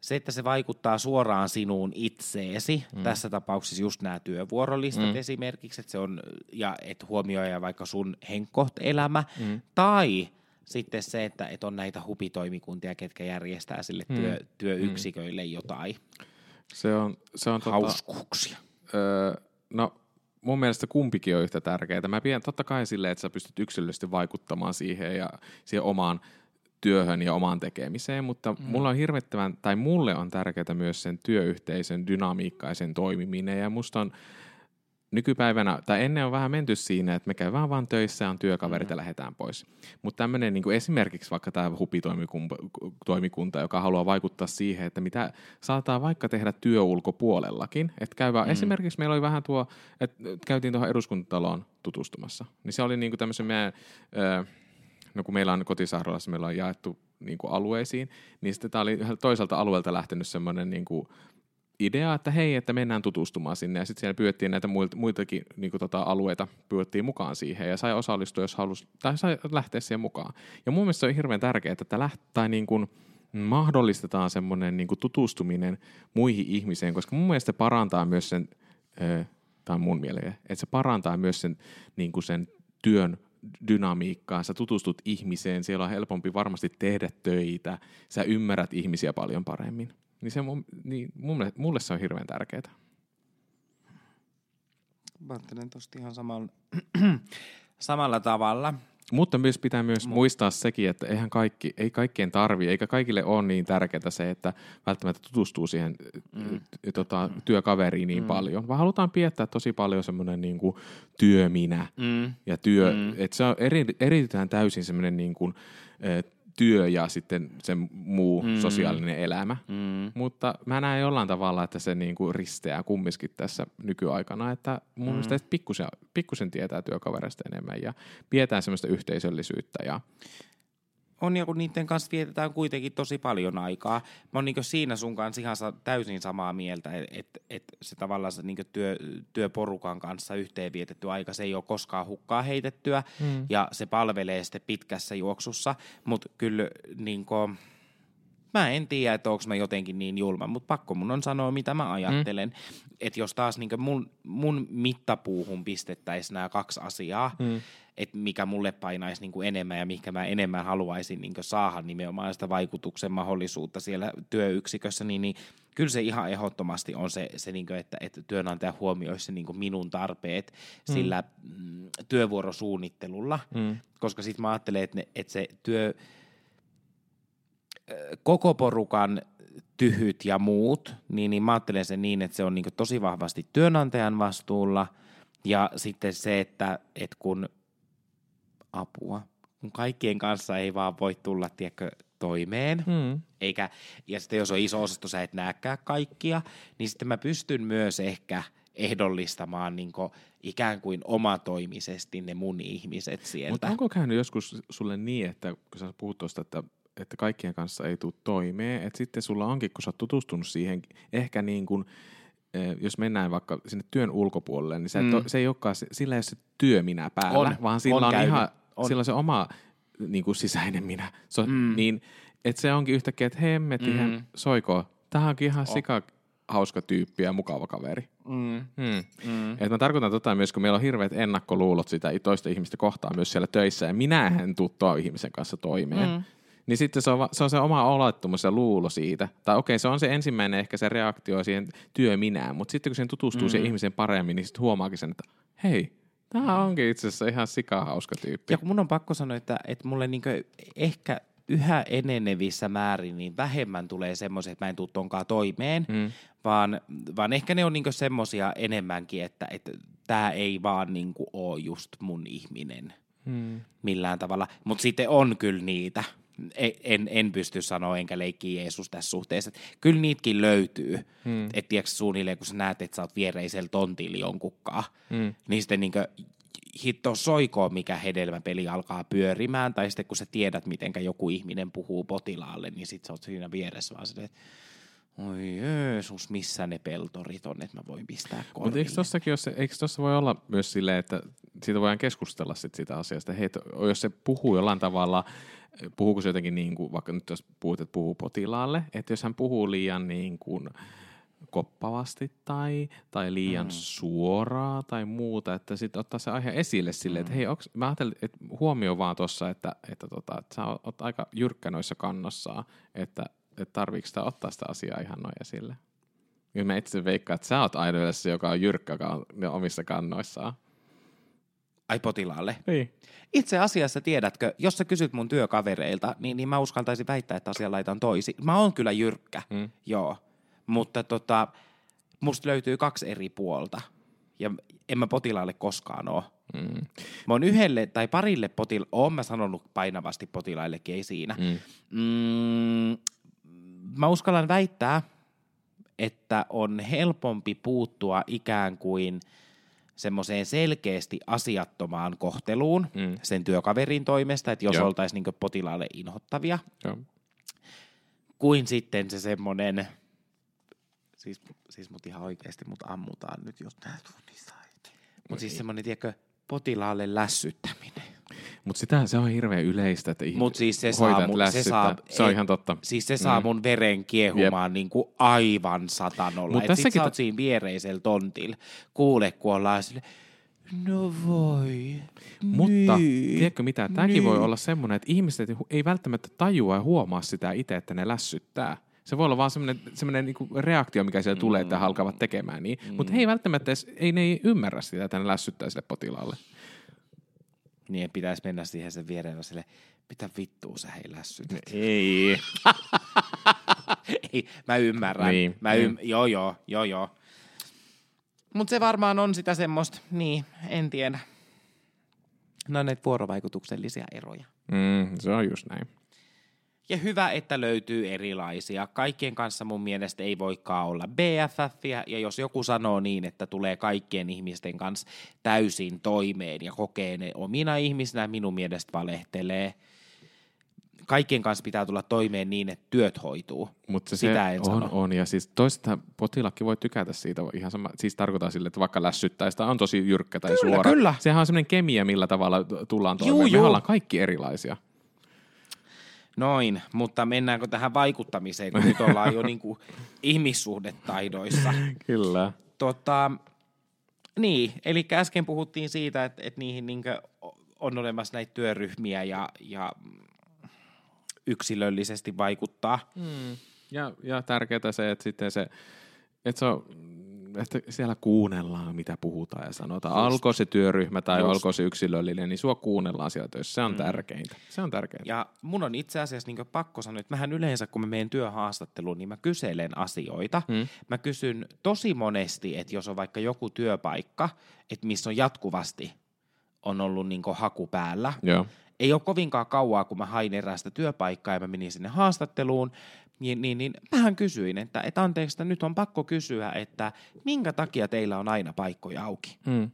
[SPEAKER 3] se, että se vaikuttaa suoraan sinuun itseesi, mm. tässä tapauksessa just nämä työvuorolistat
[SPEAKER 2] Mm.
[SPEAKER 3] mm. esimerkiksi, että se on, ja et huomioi vaikka sun henkkoht-elämä,
[SPEAKER 2] Mm.
[SPEAKER 3] tai sitten se, että et on näitä hupitoimikuntia, ketkä järjestää sille
[SPEAKER 2] Mm.
[SPEAKER 3] työ, työyksiköille jotain
[SPEAKER 2] Se on, se on tota,
[SPEAKER 3] hauskuuksia.
[SPEAKER 2] öö, no mun mielestä kumpikin on yhtä tärkeää. Mä pidän totta kai silleen, että sä pystyt yksilöllisesti vaikuttamaan siihen ja siihen omaan työhön ja omaan tekemiseen, mutta mm. mulla on hirvittävän, tai mulle on tärkeää myös sen työyhteisön dynamiikka ja sen toimiminen, ja musta on nykypäivänä, tai ennen on vähän menty siinä, että me käydään vaan töissä, on työkaverit ja lähdetään pois. Mutta tämmöinen niin esimerkiksi vaikka tämä hupitoimikunta, joka haluaa vaikuttaa siihen, että mitä saattaa vaikka tehdä työ ulkopuolellakin. Että käy vaan, mm. esimerkiksi meillä oli vähän tuo, että käytiin tuohon eduskuntataloon tutustumassa, niin se oli niin kuin tämmöisen meidän, ö, no kun meillä on kotisairaalassa, meillä on jaettu niin kuin alueisiin, niin sitten tämä oli toiselta alueelta lähtenyt semmoinen niin kuin idea, että hei, että mennään tutustumaan sinne. Ja sitten siellä pyydettiin näitä muilta, muitakin niin kuin tota, alueita, pyydettiin mukaan siihen ja sai osallistua, jos halusi, tai sai lähteä siihen mukaan. Ja mun mielestä se on hirveän tärkeää, että läht, tai niin kuin mahdollistetaan semmoinen niin kuin tutustuminen muihin ihmiseen, koska mun mielestä parantaa myös sen, ö, tai mun mielestä, että se parantaa myös sen, niin kuin sen työn dynamiikkaa, sä tutustut ihmiseen, siellä on helpompi varmasti tehdä töitä, sä ymmärrät ihmisiä paljon paremmin. Niin se mun, niin mulle, mulle se on hirveän tärkeää.
[SPEAKER 3] Mä ajattelen tosta ihan samalla, [clears throat] samalla tavalla.
[SPEAKER 2] Mutta myös pitää myös muistaa sekin, että eihän kaikki, ei kaikkien tarvi, eikä kaikille ole niin tärkeää se, että välttämättä tutustuu siihen mm. tota, työkaveriin niin mm. paljon, vaan halutaan piettää tosi paljon semmoinen niin kuin työminä
[SPEAKER 3] Mm.
[SPEAKER 2] ja työ, mm.
[SPEAKER 3] Mm.
[SPEAKER 2] että se on eri, erityään täysin semmoinen niin kuin, työ ja sitten se muu mm. Sosiaalinen elämä.
[SPEAKER 3] Mm.
[SPEAKER 2] Mutta mä näen jollain tavalla, että se niinku risteää kumminkin tässä nykyaikana, että mun mm. mielestä pikkusen, pikkusen tietää työkavereista enemmän ja pidetään semmoista yhteisöllisyyttä. Ja,
[SPEAKER 3] On ja kun niiden kanssa vietetään kuitenkin tosi paljon aikaa. Mä oon niin siinä sun kanssa ihan täysin samaa mieltä, että et, et se tavallaan se niin työ, työporukan kanssa yhteen vietetty aika, se ei ole koskaan hukkaa heitettyä
[SPEAKER 2] Mm.
[SPEAKER 3] ja se palvelee sitten pitkässä juoksussa, mutta kyllä niin kuin, mä en tiedä, että onko mä jotenkin niin julma, mutta pakko mun on sanoa, mitä mä ajattelen. Mm. Että jos taas niin mun, mun mittapuuhun pistettäisiin nämä kaksi asiaa,
[SPEAKER 2] Mm.
[SPEAKER 3] että mikä mulle painaisi niin enemmän ja mikä mä enemmän haluaisin niin saada nimenomaan sitä vaikutuksen mahdollisuutta siellä työyksikössä, niin, niin kyllä se ihan ehdottomasti on se, se niin kuin, että, että työnantaja huomioisi niin kuin minun tarpeet mm. sillä mm, työvuorosuunnittelulla,
[SPEAKER 2] Mm.
[SPEAKER 3] koska sitten mä ajattelen, että, ne, että se työ, koko porukan tyhyt ja muut, niin, niin mä ajattelen sen niin, että se on niin kuin tosi vahvasti työnantajan vastuulla ja sitten se, että, että kun apua, kun kaikkien kanssa ei vaan voi tulla, tiedätkö, toimeen,
[SPEAKER 2] Mm.
[SPEAKER 3] eikä, ja sitten jos on iso osasto, sä et näkään kaikkia, niin sitten mä pystyn myös ehkä ehdollistamaan niin ikään kuin omatoimisesti ne mun ihmiset sieltä.
[SPEAKER 2] Mutta onko käynyt joskus sulle niin, että kun sä puhut tuosta, että, että kaikkien kanssa ei tule toimeen, että sitten sulla onkin, kun sä oot tutustunut siihen, ehkä niin kuin, eh, jos mennään vaikka sinne työn ulkopuolelle, niin sä et
[SPEAKER 3] Mm.
[SPEAKER 2] ole, se ei olekaan, sillä ei ole se työ minä päällä,
[SPEAKER 3] On,
[SPEAKER 2] vaan sillä
[SPEAKER 3] on
[SPEAKER 2] on,
[SPEAKER 3] käynyt,
[SPEAKER 2] ihan,
[SPEAKER 3] on.
[SPEAKER 2] sillä on se oma niin kuin sisäinen minä. Se on,
[SPEAKER 3] Mm.
[SPEAKER 2] niin, että se onkin yhtäkkiä, että hemmetti,
[SPEAKER 3] Mm.
[SPEAKER 2] soiko, tämähän onkin ihan sika hauska tyyppi ja mukava kaveri.
[SPEAKER 3] Mm,
[SPEAKER 2] Hmm.
[SPEAKER 3] mm.
[SPEAKER 2] Et mä tarkoitan tota myös, kun meillä on hirveät ennakkoluulot sitä toista ihmistä kohtaan myös siellä töissä, ja minä en tuu ihmisen kanssa toimeen. Mm. Niin sitten se on, se on se oma olettamus ja luulo siitä. Tai okei, se on se ensimmäinen ehkä se reaktio siihen työminään, mutta sitten kun siihen tutustuu mm. siihen ihmiseen paremmin, niin sitten huomaakin sen, että hei, tämä onkin itse asiassa ihan sikahauska tyyppi.
[SPEAKER 3] Ja kun mun on pakko sanoa, että, että mulle niinku ehkä yhä enenevissä määrin niin vähemmän tulee semmoisia, että mä en tuu tonkaan toimeen,
[SPEAKER 2] Mm.
[SPEAKER 3] vaan, vaan ehkä ne on niinku semmoisia enemmänkin, että, että tämä ei vaan niinku ole just mun ihminen
[SPEAKER 2] Mm.
[SPEAKER 3] millään tavalla. Mutta sitten on kyllä niitä. E- En, en pysty sanoa enkä leikkiä Jeesus tässä suhteessa. Et Kyllä niitäkin löytyy.
[SPEAKER 2] Mm.
[SPEAKER 3] Että tiedätkö suunnilleen, kun sä näet, että sä oot viereisellä tontilla jonkunkaan,
[SPEAKER 2] Mm.
[SPEAKER 3] niin sitten niinkö hitto soikoo, mikä hedelmäpeli alkaa pyörimään, tai sitten kun sä tiedät, mitenkä joku ihminen puhuu potilaalle, niin sit sä oot siinä vieressä vaan silleen, että oi Jeesus, missä ne peltorit on, että mä voin pistää
[SPEAKER 2] Mutta
[SPEAKER 3] korville.
[SPEAKER 2] eikö tossakin, jos se, eikö tossa voi olla myös silleen, että siitä voidaan keskustella sit siitä asiasta. Hei, jos se puhuu jollain tavalla, puhuuko se jotenkin niin kuin, vaikka nyt jos puhut, että puhuu potilaalle, että jos hän puhuu liian niin kuin koppavasti tai, tai liian mm. suoraa tai muuta, että sitten ottaa se aihe esille silleen, että hei, onks, mä ajattelin, että huomio vaan tuossa, että, että, tota, että sä oot aika jyrkkä noissa kannossaan, että, että tarviiko sitä ottaa sitä asiaa ihan noin esille. Kyllä mä itse veikkaan, että sä oot se, joka on jyrkkä, joka on omissa kannoissaan.
[SPEAKER 3] Ai potilaalle.
[SPEAKER 2] Niin.
[SPEAKER 3] Itse asiassa tiedätkö, jos sä kysyt mun työkavereilta, niin, niin mä uskaltaisin väittää, että asia laitan toisin. Mä oon kyllä jyrkkä,
[SPEAKER 2] Mm.
[SPEAKER 3] joo. Mutta tota, musta löytyy kaksi eri puolta. Ja en mä potilaalle koskaan oo.
[SPEAKER 2] Mm.
[SPEAKER 3] Mä oon yhdelle tai parille potilaalle, oon mä sanonut painavasti potilaillekin, ei siinä.
[SPEAKER 2] Mm.
[SPEAKER 3] Mm, mä uskallan väittää, että on helpompi puuttua ikään kuin semmoiseen selkeästi asiattomaan kohteluun
[SPEAKER 2] Mm.
[SPEAKER 3] sen työkaverin toimesta, että jos
[SPEAKER 2] Joo.
[SPEAKER 3] oltaisiin niin potilaalle inhottavia,
[SPEAKER 2] Joo.
[SPEAKER 3] kuin sitten se semmoinen, siis, siis mut ihan oikeasti mut ammutaan nyt, jos nää tunnistaa. Mutta siis semmoinen, tiedätkö, potilaalle lässyttäminen.
[SPEAKER 2] Mutta sitä se on hirveän yleistä, että ihmiset
[SPEAKER 3] Mut siis se saa mun- se saa-
[SPEAKER 2] se on ihan totta.
[SPEAKER 3] Siis se saa mm. mun veren kiehumaan niin kuin aivan satanolla.
[SPEAKER 2] Mut
[SPEAKER 3] Et sit
[SPEAKER 2] tässäkin
[SPEAKER 3] sä oot siinä viereisellä tontilla. Kuule, kun ollaan sille, no voi.
[SPEAKER 2] Mutta
[SPEAKER 3] niin,
[SPEAKER 2] tiedätkö mitä, tämäkin voi
[SPEAKER 3] niin."
[SPEAKER 2] olla semmoinen, että ihmiset ei välttämättä tajua ja huomaa sitä itse, että ne lässyttää. Se voi olla vaan semmoinen, semmoinen niinku reaktio, mikä siellä tulee, että he alkavat tekemään niin. Mm. Mutta he ei välttämättä edes, ei, ne ei ymmärrä sitä, että ne lässyttää sille potilaalle.
[SPEAKER 3] Niin pitäisi mennä siihen sen viereen ja sille, mitä vittua sä hei lässytät.
[SPEAKER 2] Ei. [laughs]
[SPEAKER 3] ei, mä ymmärrän.
[SPEAKER 2] Niin,
[SPEAKER 3] Mä ym- joo, joo, joo, joo. Mutta se varmaan on sitä semmoista, niin, en tiedä. No näitä vuorovaikutuksellisia eroja.
[SPEAKER 2] Mm, se on just näin.
[SPEAKER 3] Ja hyvä, että löytyy erilaisia. Kaikkien kanssa mun mielestä ei voikaan olla BFFiä, ja jos joku sanoo niin, että tulee kaikkien ihmisten kanssa täysin toimeen ja kokee ne omina ihmisinä, minun mielestä valehtelee. Kaikkien kanssa pitää tulla toimeen niin, että työt hoituu.
[SPEAKER 2] Mutta se,
[SPEAKER 3] Sitä
[SPEAKER 2] se
[SPEAKER 3] en
[SPEAKER 2] on,
[SPEAKER 3] sano.
[SPEAKER 2] on, ja siis toista potilakki voi tykätä siitä ihan sama, siis tarkoitan sille, että vaikka lässyttää, sitä on tosi jyrkkä tai
[SPEAKER 3] Kyllä,
[SPEAKER 2] suora.
[SPEAKER 3] kyllä.
[SPEAKER 2] Sehän on semmoinen kemia, millä tavalla tullaan
[SPEAKER 3] Juu,
[SPEAKER 2] toimeen. Me
[SPEAKER 3] juu.
[SPEAKER 2] ollaan kaikki erilaisia.
[SPEAKER 3] Noin, mutta mennäänkö tähän vaikuttamiseen, kun nyt ollaan jo niinku ihmissuhdetaidoissa.
[SPEAKER 2] Kyllä.
[SPEAKER 3] Tota, niin, eli äsken puhuttiin siitä, että, että niihin niinkö on olemassa näitä työryhmiä ja, ja yksilöllisesti vaikuttaa.
[SPEAKER 2] Mm. Ja, ja tärkeää se, että sitten se, että se on, että siellä kuunnellaan, mitä puhutaan ja sanotaan.
[SPEAKER 3] Just.
[SPEAKER 2] Alkoi se työryhmä tai
[SPEAKER 3] Just.
[SPEAKER 2] alkoi se yksilöllinen, niin sua kuunnellaan siellä töissä. Se on
[SPEAKER 3] Mm.
[SPEAKER 2] tärkeintä. Se on tärkeintä.
[SPEAKER 3] Ja mun on itse asiassa niin pakko sanoa, että mähän yleensä, kun mä menen työhaastatteluun, niin mä kyselen asioita.
[SPEAKER 2] Mm.
[SPEAKER 3] Mä kysyn tosi monesti, että jos on vaikka joku työpaikka, että missä on jatkuvasti on ollut niin haku päällä,
[SPEAKER 2] Joo.
[SPEAKER 3] ei ole kovinkaan kauaa, kun mä hain eräästä työpaikkaa ja mä menin sinne haastatteluun, niin, niin, niin mähän kysyin, että, että anteeksi, että nyt on pakko kysyä, että minkä takia teillä on aina paikkoja auki?
[SPEAKER 2] Mm.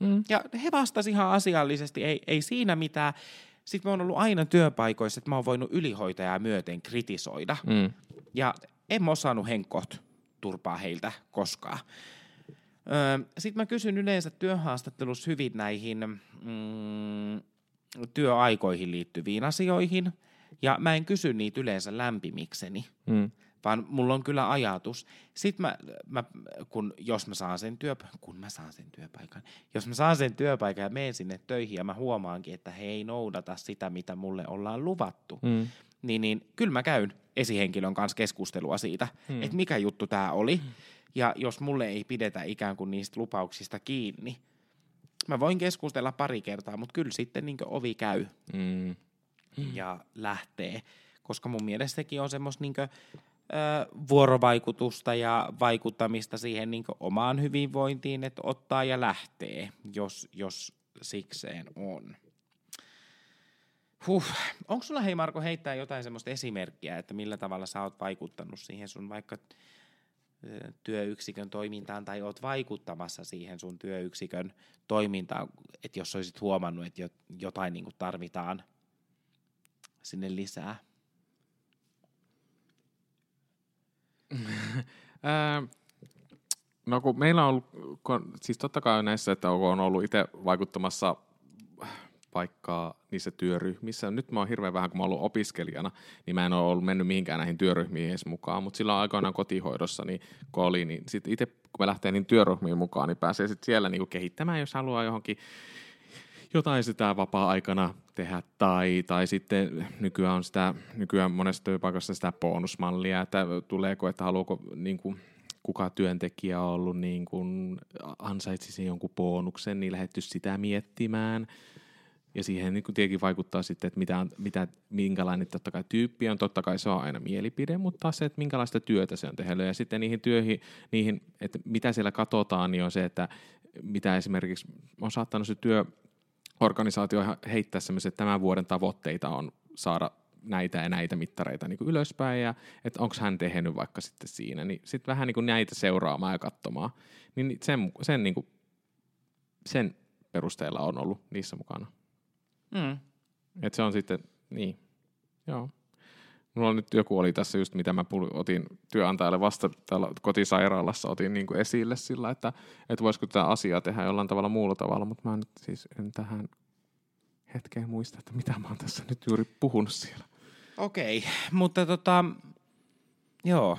[SPEAKER 2] Mm.
[SPEAKER 3] Ja he vastasivat ihan asiallisesti, ei, ei siinä mitään. Sitten mä oon ollut aina työpaikoissa, että mä oon voinut ylihoitajaa myöten kritisoida.
[SPEAKER 2] Mm.
[SPEAKER 3] Ja en mä osannut henkot turpaa heiltä koskaan. Öö, Sitten mä kysyn yleensä työhaastattelussa hyvin näihin mm, työaikoihin liittyviin asioihin. Ja mä en kysy niitä yleensä lämpimikseni,
[SPEAKER 2] Mm.
[SPEAKER 3] vaan mulla on kyllä ajatus. Sitten mä, mä kun, jos mä saan sen työ, kun mä saan sen työpaikan, jos mä saan sen työpaikan ja menen sinne töihin ja mä huomaankin, että he ei noudata sitä, mitä mulle ollaan luvattu,
[SPEAKER 2] Mm.
[SPEAKER 3] niin, niin kyllä mä käyn esihenkilön kanssa keskustelua siitä, mm. että mikä juttu tämä oli. Ja jos mulle ei pidetä ikään kuin niistä lupauksista kiinni, mä voin keskustella pari kertaa, mutta kyllä sitten niin ovi käy.
[SPEAKER 2] Mm.
[SPEAKER 3] Ja lähtee. Koska mun mielestä sekin on semmoista niinkö, ö, vuorovaikutusta ja vaikuttamista siihen niinkö omaan hyvinvointiin, että ottaa ja lähtee, jos, jos sikseen on. Huh. Onko sulla hei Marko heittää jotain semmoista esimerkkiä, että millä tavalla sä oot vaikuttanut siihen sun vaikka työyksikön toimintaan tai oot vaikuttamassa siihen sun työyksikön toimintaan, että jos olisit huomannut, että jo- jotain niin tarvitaan sinne lisää? [laughs]
[SPEAKER 2] Ää, no kun meillä on ollut, kun, siis totta kai näissä, että on ollut itse vaikuttamassa vaikka niissä työryhmissä. Nyt mä oon hirveän vähän, kun mä oon ollut opiskelijana, niin mä en ole ollut mennyt mihinkään näihin työryhmiin edes mukaan. Mutta silloin aikoinaan kotihoidossa, niin kun oli, niin sit itse kun me lähtee niin työryhmiin mukaan, niin pääsee sitten siellä niinku kehittämään, jos haluaa johonkin jotain sitä vapaa-aikana tehdä, tai, tai sitten nykyään on sitä, nykyään monessa työpaikassa sitä bonusmallia, että tuleeko, että haluaako niin kuin, kuka työntekijä on ollut niin kuin, ansaitsisi jonkun bonuksen, niin lähdetty sitä miettimään. Ja siihen niin kuin tietenkin vaikuttaa sitten, että mitä, mitä, minkälainen totta kai tyyppi on. Totta kai se on aina mielipide, mutta se, että minkälaista työtä se on tehnyt. Ja sitten niihin työihin, niihin, että mitä siellä katsotaan, niin on se, että mitä esimerkiksi on saattanut se työ organisaatio heittää semmoisia, että tämän vuoden tavoitteita on saada näitä ja näitä mittareita niin kuin ylöspäin, ja että onko hän tehnyt vaikka sitten siinä, niin sitten vähän niin kuin näitä seuraamaan ja katsomaan, niin sen, sen, niin kuin, sen perusteella on ollut niissä mukana.
[SPEAKER 3] Mm.
[SPEAKER 2] Et se on sitten, niin, joo. Mulla on nyt joku oli tässä just, mitä mä otin työnantajalle vasta täällä kotisairaalassa, otin niin kuin esille sillä, että, että voisiko tätä asiaa tehdä jollain tavalla muulla tavalla, mutta mä nyt siis en tähän hetkeen muista, että mitä mä oon tässä nyt juuri puhunut siellä.
[SPEAKER 3] Okei, mutta tota, joo.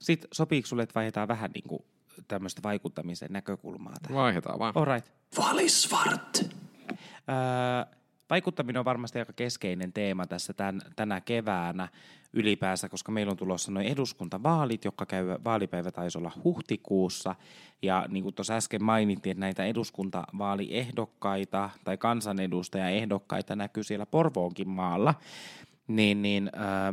[SPEAKER 3] Sitten sopiiko sulle, että vaihdetaan vähän niin kuin tämmöistä vaikuttamisen näkökulmaa tähän?
[SPEAKER 2] Vaihdetaan vaan.
[SPEAKER 3] Alright.
[SPEAKER 1] Valisvart.
[SPEAKER 3] Öö, vaikuttaminen on varmasti aika keskeinen teema tässä tän, tänä keväänä ylipäänsä, koska meillä on tulossa noin eduskuntavaalit, jotka käy, vaalipäivä taisi olla huhtikuussa. Ja niin kuin tuossa äsken mainittiin, että näitä eduskuntavaaliehdokkaita tai kansanedustajaehdokkaita näkyy siellä Porvoonkin maalla, niin, niin öö,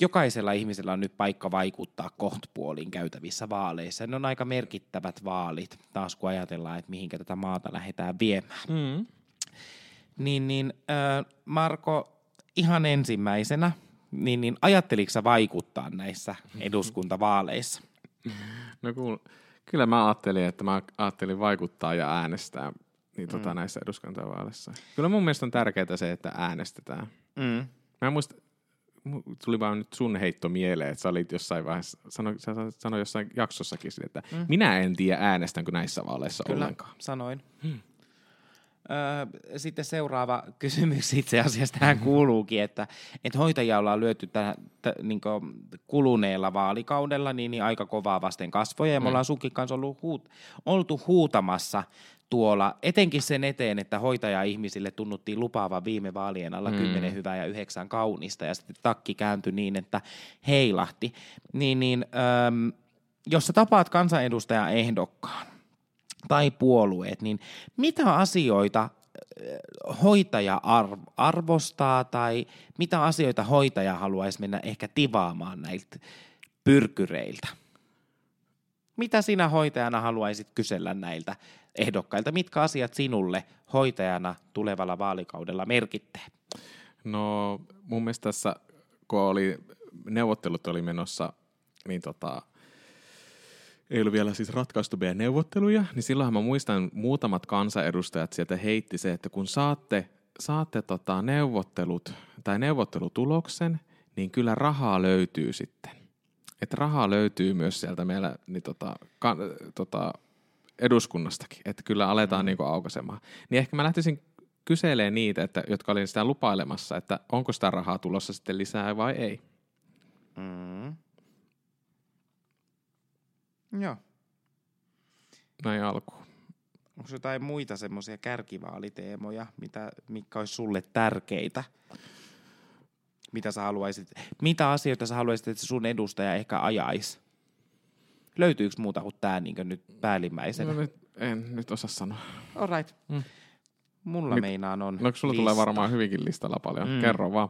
[SPEAKER 3] jokaisella ihmisellä on nyt paikka vaikuttaa kohtapuoliin käytävissä vaaleissa. Ne on aika merkittävät vaalit, taas kun ajatellaan, että mihinkä tätä maata lähdetään viemään.
[SPEAKER 2] Mm.
[SPEAKER 3] Niin, niin äh, Marko, ihan ensimmäisenä, niin, niin ajatteliko sä vaikuttaa näissä eduskuntavaaleissa?
[SPEAKER 2] No kuul, kyllä mä ajattelin, että mä ajattelin vaikuttaa ja äänestää niin tota,
[SPEAKER 3] Mm.
[SPEAKER 2] näissä eduskuntavaaleissa. Kyllä mun mielestä on tärkeää se, että äänestetään.
[SPEAKER 3] Mm.
[SPEAKER 2] Mä muista, mu- tuli vaan nyt sun heitto mieleen, että sä olit jossain vaiheessa, sano, sä sano jossain jaksossakin, että mm. minä en tiedä äänestänkö näissä vaaleissa
[SPEAKER 3] Kyllä,
[SPEAKER 2] ollenkaan.
[SPEAKER 3] sanoin. Hmm. Öö, sitten seuraava [laughs] kysymys itse asiassa tähän kuuluukin, että, että hoitajia ollaan lyöty tähän, t- niin kuluneella vaalikaudella niin, niin aika kovaa vasten kasvoja, ja me ollaan sunkin kanssa ollut huut, oltu huutamassa tuolla, etenkin sen eteen, että hoitaja-ihmisille tunnuttiin lupaava viime vaalien alla
[SPEAKER 2] Mm.
[SPEAKER 3] kymmenen hyvää ja yhdeksän kaunista, ja sitten takki kääntyi niin, että heilahti. Niin, niin öö, jos sä tapaat kansanedustajan ehdokkaan, tai puolueet, niin mitä asioita äh, hoitaja arv- arvostaa tai mitä asioita hoitaja haluaisi mennä ehkä tivaamaan näiltä pyrkyreiltä? Mitä sinä hoitajana haluaisit kysellä näiltä ehdokkailta? Mitkä asiat sinulle hoitajana tulevalla vaalikaudella merkittää?
[SPEAKER 2] No mun mielestä tässä, kun oli, neuvottelut oli menossa, niin tota, ei ollut vielä siis ratkaistu meidän neuvotteluja, niin silloinhan mä muistan muutamat kansanedustajat sieltä heitti se, että kun saatte, saatte tota neuvottelut tai neuvottelutuloksen, niin kyllä rahaa löytyy sitten. Että rahaa löytyy myös sieltä meillä niin tota, kan, tota, eduskunnastakin, että kyllä aletaan mm. niinku aukaisemaan. Niin ehkä mä lähtisin kyselee niitä, että, jotka oli sitä lupailemassa, että onko sitä rahaa tulossa sitten lisää vai ei.
[SPEAKER 3] Mm. Joo.
[SPEAKER 2] Näin alkuun.
[SPEAKER 3] Onko jotain muita semmoisia kärkivaaliteemoja, mitä, mitkä olisi sulle tärkeitä? Mitä sä haluaisit, mitä asioita sä haluaisit, että sun edustaja ehkä ajaisi? Löytyykö muuta kuin tämä niin nyt päällimmäisenä?
[SPEAKER 2] No, nyt, en nyt osaa sanoa.
[SPEAKER 3] All right.
[SPEAKER 2] Mm.
[SPEAKER 3] Mulla
[SPEAKER 2] Mit-
[SPEAKER 3] meinaan on
[SPEAKER 2] No sulla tulee varmaan hyvinkin listalla paljon.
[SPEAKER 3] Mm.
[SPEAKER 2] Kerro vaan.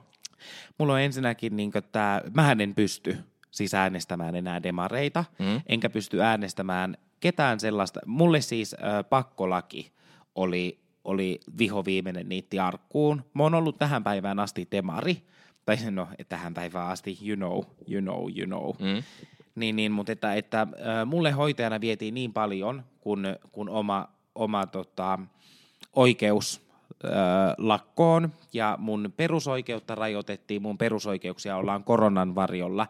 [SPEAKER 3] Mulla on ensinnäkin niin tämä, mähän en pysty siis äänestämään enää demareita,
[SPEAKER 2] Mm.
[SPEAKER 3] enkä pysty äänestämään ketään sellaista. Mulle siis äh, pakkolaki oli, oli vihoviimeinen niitti arkkuun. Mä oon ollut tähän päivään asti demari, tai no tähän päivään asti, you know, you know, you know.
[SPEAKER 2] Mm.
[SPEAKER 3] Niin, niin mutta että, että äh, mulle hoitajana vietiin niin paljon, kun, kun oma, oma tota, oikeus äh, lakkoon ja mun perusoikeutta rajoitettiin, mun perusoikeuksia ollaan koronan varjolla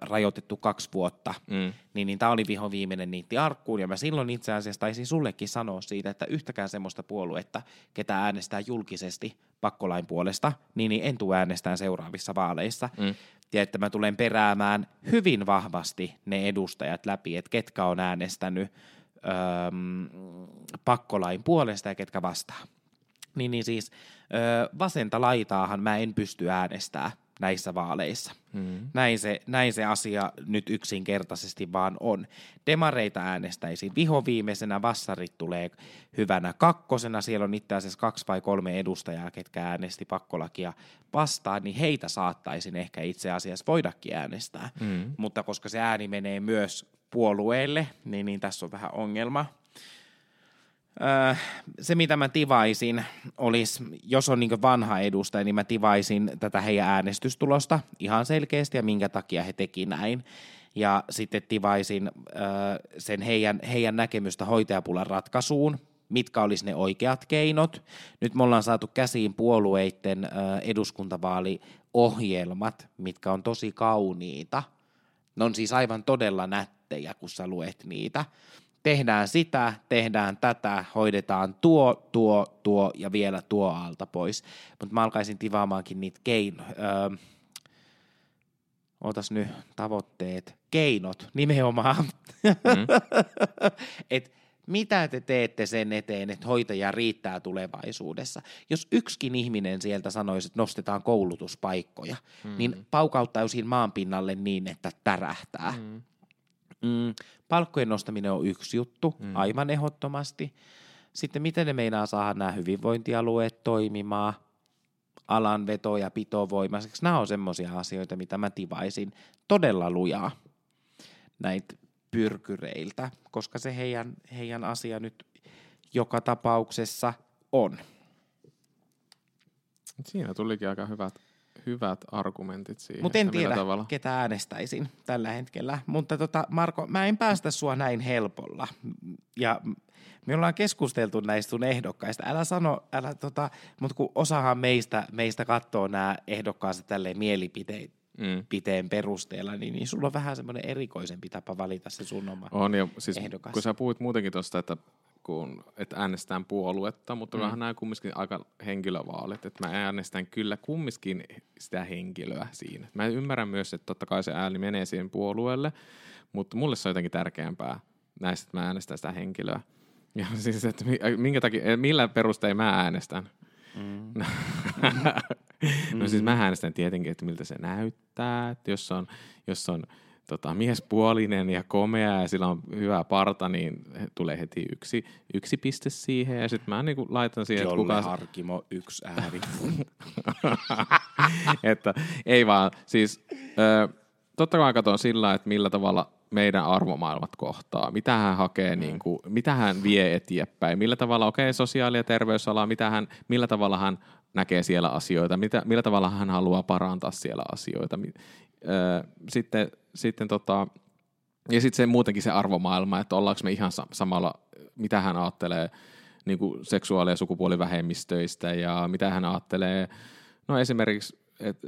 [SPEAKER 3] rajoitettu kaksi vuotta,
[SPEAKER 2] Mm.
[SPEAKER 3] niin, niin tämä oli viho viimeinen niitti arkkuun, ja mä silloin itse asiassa taisin sullekin sanoa siitä, että yhtäkään semmoista puoluetta, ketä äänestää julkisesti pakkolain puolesta, niin, niin en tule äänestään seuraavissa vaaleissa.
[SPEAKER 2] Mm.
[SPEAKER 3] Ja että mä tulen peräämään hyvin vahvasti ne edustajat läpi, että ketkä on äänestänyt öö, pakkolain puolesta ja ketkä vastaan. Niin, niin siis öö, vasenta laitaahan mä en pysty äänestää näissä vaaleissa.
[SPEAKER 2] Mm.
[SPEAKER 3] Näin se, näin se asia nyt yksinkertaisesti vaan on. Demareita äänestäisin vihoviimeisenä, vassarit tulee hyvänä kakkosena. Siellä on itse asiassa kaksi vai kolme edustajaa, ketkä äänesti pakkolakia vastaan, niin heitä saattaisin ehkä itse asiassa voidakin äänestää.
[SPEAKER 2] Mm.
[SPEAKER 3] Mutta koska se ääni menee myös puolueelle, niin, niin tässä on vähän ongelma. Öö, se, mitä mä tivaisin, olisi, jos on niin vanha edustaja, niin mä tivaisin tätä heidän äänestystulosta ihan selkeästi ja minkä takia he teki näin. Ja sitten tivaisin öö, sen heidän, heidän näkemystä hoitajapulan ratkaisuun, mitkä olisi ne oikeat keinot. Nyt me ollaan saatu käsiin puolueiden öö, eduskuntavaaliohjelmat, mitkä on tosi kauniita. Ne on siis aivan todella nättejä, kun sä luet niitä tehdään sitä, tehdään tätä, hoidetaan tuo, tuo, tuo ja vielä tuo alta pois. Mutta mä alkaisin tivaamaankin niitä keinoja. Öö, otas nyt tavoitteet. Keinot, nimenomaan.
[SPEAKER 2] Mm. [laughs]
[SPEAKER 3] Et mitä te teette sen eteen, että hoitaja riittää tulevaisuudessa? Jos yksikin ihminen sieltä sanoisi, että nostetaan koulutuspaikkoja, mm. niin paukauttaisin maan pinnalle niin, että tärähtää.
[SPEAKER 2] Mm.
[SPEAKER 3] Mm, palkkojen nostaminen on yksi juttu,
[SPEAKER 2] Mm.
[SPEAKER 3] aivan ehdottomasti. Sitten miten ne meinaa saada nämä hyvinvointialueet toimimaan, alan veto- ja pitovoimaiseksi. Nämä on semmoisia asioita, mitä mä tivaisin todella lujaa näitä pyrkyreiltä, koska se heidän, heidän asia nyt joka tapauksessa on.
[SPEAKER 2] Siinä tulikin aika hyvät, hyvät argumentit siihen.
[SPEAKER 3] Mutta en tiedä,
[SPEAKER 2] Tavalla.
[SPEAKER 3] ketä äänestäisin tällä hetkellä. Mutta tota, Marko, mä en päästä sua näin helpolla. Ja me ollaan keskusteltu näistä sun ehdokkaista. Älä sano, älä tota, mutta kun osahan meistä, meistä katsoo nämä ehdokkaansa tälleen mielipiteen
[SPEAKER 2] Mm.
[SPEAKER 3] piteen perusteella, niin, niin sulla on vähän semmoinen erikoisempi tapa valita se sun oma.
[SPEAKER 2] On, ja siis
[SPEAKER 3] ehdokas.
[SPEAKER 2] kun sä puhuit muutenkin tuosta, että kun, että äänestään puoluetta, mutta mm. nämä kumminkin aika henkilövaalit, että mä äänestän kyllä kumminkin sitä henkilöä siinä. Mä ymmärrän myös, että totta kai se ääni menee siihen puolueelle, mutta mulle se on jotenkin tärkeämpää näistä, että mä äänestän sitä henkilöä. Ja [laughs] siis, että mi- minkä takia, millä perustein mä äänestän?
[SPEAKER 3] Mm. [laughs]
[SPEAKER 2] no siis mä äänestän tietenkin, että miltä se näyttää, että jos on, jos on tota, miespuolinen ja komea ja sillä on hyvä parta, niin tulee heti yksi, yksi piste siihen ja sitten mä niinku laitan siihen, että
[SPEAKER 3] Jolle
[SPEAKER 2] kuka...
[SPEAKER 3] Harkimo yksi ääni. [laughs]
[SPEAKER 2] että ei vaan, siis ö, totta kai katson sillä, että millä tavalla meidän arvomaailmat kohtaa, mitä hän hakee, mm. niin kuin, mitä hän vie eteenpäin, millä tavalla, okei, okay, sosiaali- ja terveysala, mitä hän, millä tavalla hän näkee siellä asioita, mitä, millä tavalla hän haluaa parantaa siellä asioita. Mi- Ö, sitten, sitten tota, ja sitten se muutenkin se arvomaailma, että ollaanko me ihan sa- samalla, mitä hän ajattelee niin kuin seksuaali- ja sukupuolivähemmistöistä ja mitä hän ajattelee, no esimerkiksi et,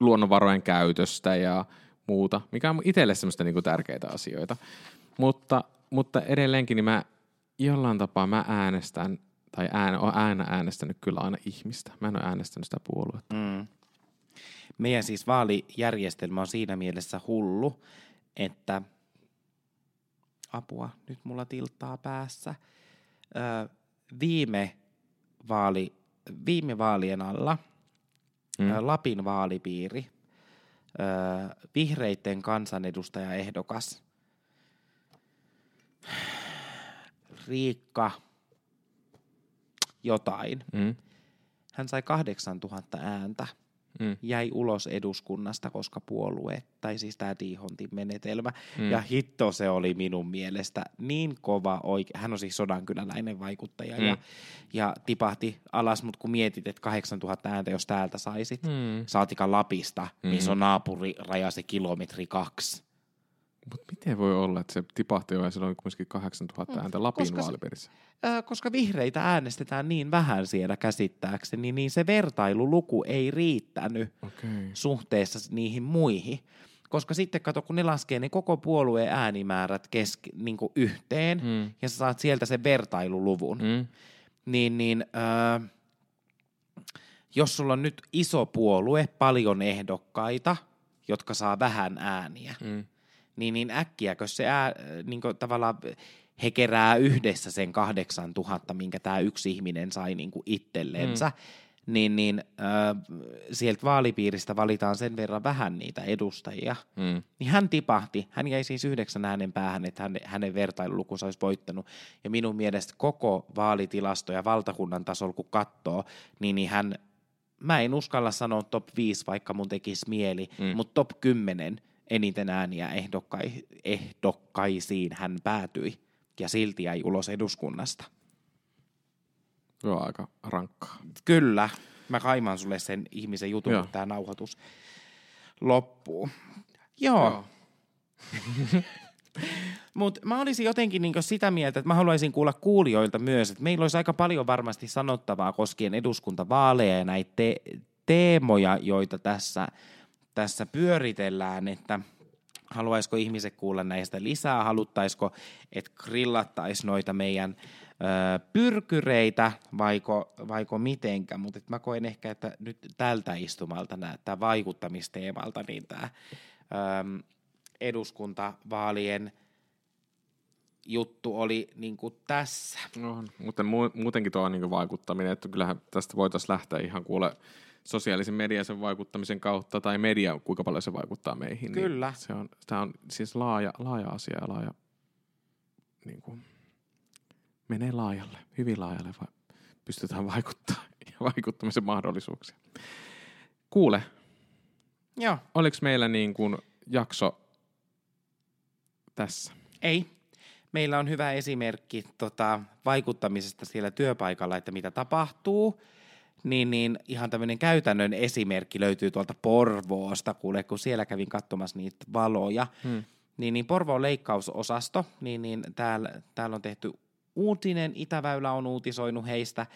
[SPEAKER 2] luonnonvarojen käytöstä ja muuta, mikä on itselle semmoista niin kuin tärkeitä asioita. Mutta, mutta edelleenkin niin mä jollain tapaa mä äänestän, tai ään, olen aina äänestänyt kyllä aina ihmistä. Mä en ole äänestänyt sitä puoluetta.
[SPEAKER 3] Mm. Meidän siis vaalijärjestelmä on siinä mielessä hullu, että apua, nyt mulla tilttaa päässä. Ö, viime, vaali, viime vaalien alla
[SPEAKER 2] Mm.
[SPEAKER 3] Lapin vaalipiiri, ö, vihreitten kansanedustajaehdokas Riikka jotain.
[SPEAKER 2] Mm.
[SPEAKER 3] Hän sai 8000 ääntä.
[SPEAKER 2] Mm.
[SPEAKER 3] Jäi ulos eduskunnasta, koska puolue, tai siis tämä Dihontin menetelmä. Mm. Ja hitto se oli minun mielestä niin kova oikein. Hän on siis sodankyläläinen vaikuttaja mm. ja, ja tipahti alas, mutta kun mietit, että 8000 ääntä, jos täältä saisit, mm. saatikaan Lapista, mm. niin se on naapuriraja se kilometri kaksi.
[SPEAKER 2] Mutta miten voi olla, että se tipahti jo ja silloin kuitenkin 8000 ääntä Lapin
[SPEAKER 3] Koska
[SPEAKER 2] vaalipiirissä?
[SPEAKER 3] Ö, koska vihreitä äänestetään niin vähän siellä käsittääkseni, niin se vertailuluku ei riittänyt
[SPEAKER 2] Okei.
[SPEAKER 3] suhteessa niihin muihin. Koska sitten kato, kun ne laskee ne koko puolueen äänimäärät kesk, niin yhteen,
[SPEAKER 2] Mm.
[SPEAKER 3] ja sä saat sieltä sen vertailuluvun,
[SPEAKER 2] Mm.
[SPEAKER 3] niin, niin ö, jos sulla on nyt iso puolue, paljon ehdokkaita, jotka saa vähän ääniä,
[SPEAKER 2] Mm.
[SPEAKER 3] Niin, niin äkkiäkö se ää, niin tavallaan he kerää yhdessä sen 8000, minkä tämä yksi ihminen sai niin itsellensä, mm. niin, niin äh, sieltä vaalipiiristä valitaan sen verran vähän niitä edustajia.
[SPEAKER 2] Mm.
[SPEAKER 3] Niin hän tipahti, hän jäi siis yhdeksän äänen päähän, että hän, hänen vertailulukunsa olisi voittanut. Ja minun mielestä koko vaalitilasto ja valtakunnan tasolla kun katsoo, niin, niin hän, mä en uskalla sanoa top 5, vaikka mun tekisi mieli, mm. mutta top 10 eniten ääniä ehdokkai, ehdokkaisiin hän päätyi. Ja silti jäi ulos eduskunnasta.
[SPEAKER 2] On aika rankkaa.
[SPEAKER 3] Kyllä, mä kaimaan sulle sen ihmisen jutun,
[SPEAKER 2] Joo.
[SPEAKER 3] kun tämä nauhoitus loppuu. Joo.
[SPEAKER 2] Joo. [laughs]
[SPEAKER 3] Mutta mä olisin jotenkin niinku sitä mieltä, että mä haluaisin kuulla kuulijoilta myös, että meillä olisi aika paljon varmasti sanottavaa koskien eduskuntavaaleja ja näitä te- teemoja, joita tässä, tässä pyöritellään, että haluaisiko ihmiset kuulla näistä lisää, haluttaisiko, että grillattaisi noita meidän ö, pyrkyreitä, vaiko, vaiko mitenkä, mutta mä koen ehkä, että nyt tältä istumalta näyttää vaikuttamisteemalta, niin tämä eduskuntavaalien juttu oli niin kuin tässä.
[SPEAKER 2] No, mutta mu- muutenkin tuo niin vaikuttaminen, että kyllähän tästä voitaisiin lähteä ihan kuule sosiaalisen median sen vaikuttamisen kautta, tai media, kuinka paljon se vaikuttaa meihin.
[SPEAKER 3] Kyllä.
[SPEAKER 2] Niin se on, tämä on siis laaja, laaja asia ja laaja, niin kuin, menee laajalle, hyvin laajalle, vai pystytään vaikuttaa ja [laughs] vaikuttamisen mahdollisuuksia. Kuule,
[SPEAKER 3] Joo.
[SPEAKER 2] oliko meillä niin kuin jakso tässä?
[SPEAKER 3] Ei. Meillä on hyvä esimerkki tota, vaikuttamisesta siellä työpaikalla, että mitä tapahtuu. Niin, niin ihan tämmöinen käytännön esimerkki löytyy tuolta Porvoosta, kuule, kun siellä kävin katsomassa niitä valoja.
[SPEAKER 2] Hmm.
[SPEAKER 3] Niin, niin Porvoon leikkausosasto, niin, niin täällä, täällä on tehty uutinen, Itäväylä on uutisoinut heistä,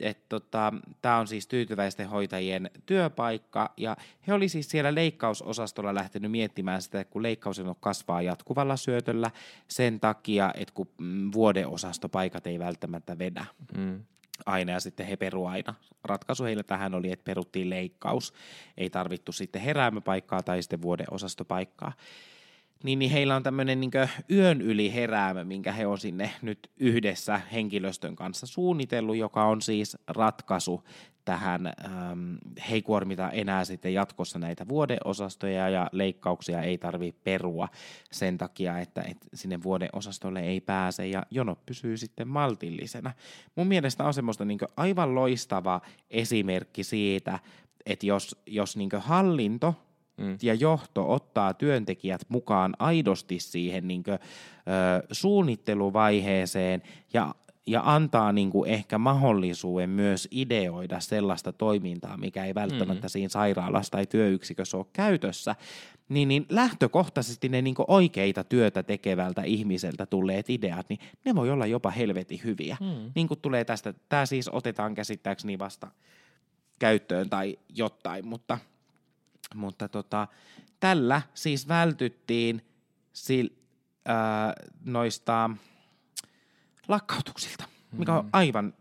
[SPEAKER 3] että tota, tämä on siis tyytyväisten hoitajien työpaikka, ja he oli siis siellä leikkausosastolla lähtenyt miettimään sitä, että kun leikkausjonot kasvaa jatkuvalla syötöllä sen takia, että kun mm, vuodeosastopaikat ei välttämättä vedä
[SPEAKER 2] Mm.
[SPEAKER 3] Aina ja sitten he peru aina. Ratkaisu heillä tähän oli, että peruttiin leikkaus. Ei tarvittu sitten heräämöpaikkaa tai sitten vuodeosastopaikkaa. Niin, niin heillä on tämmöinen niin yön yli heräämö, minkä he on sinne nyt yhdessä henkilöstön kanssa suunnitellut, joka on siis ratkaisu tähän, ähm, he ei kuormita enää sitten jatkossa näitä vuodeosastoja ja leikkauksia ei tarvitse perua sen takia, että, että sinne vuodeosastolle ei pääse ja jonot pysyy sitten maltillisena. Mun mielestä on semmoista niin aivan loistava esimerkki siitä, että jos, jos niin hallinto
[SPEAKER 2] Mm.
[SPEAKER 3] ja johto ottaa työntekijät mukaan aidosti siihen niin kuin, ö, suunnitteluvaiheeseen ja, ja antaa niin kuin ehkä mahdollisuuden myös ideoida sellaista toimintaa, mikä ei välttämättä mm. siinä sairaalassa tai työyksikössä ole käytössä, niin, niin lähtökohtaisesti ne niin oikeita työtä tekevältä ihmiseltä tulleet ideat, niin ne voi olla jopa helvetin hyviä. Mm. Niin kuin tulee tästä, tämä siis otetaan käsittääkseni vasta käyttöön tai jotain, mutta – mutta tota, tällä siis vältyttiin sil, ää, noista lakkautuksilta, mikä on aivan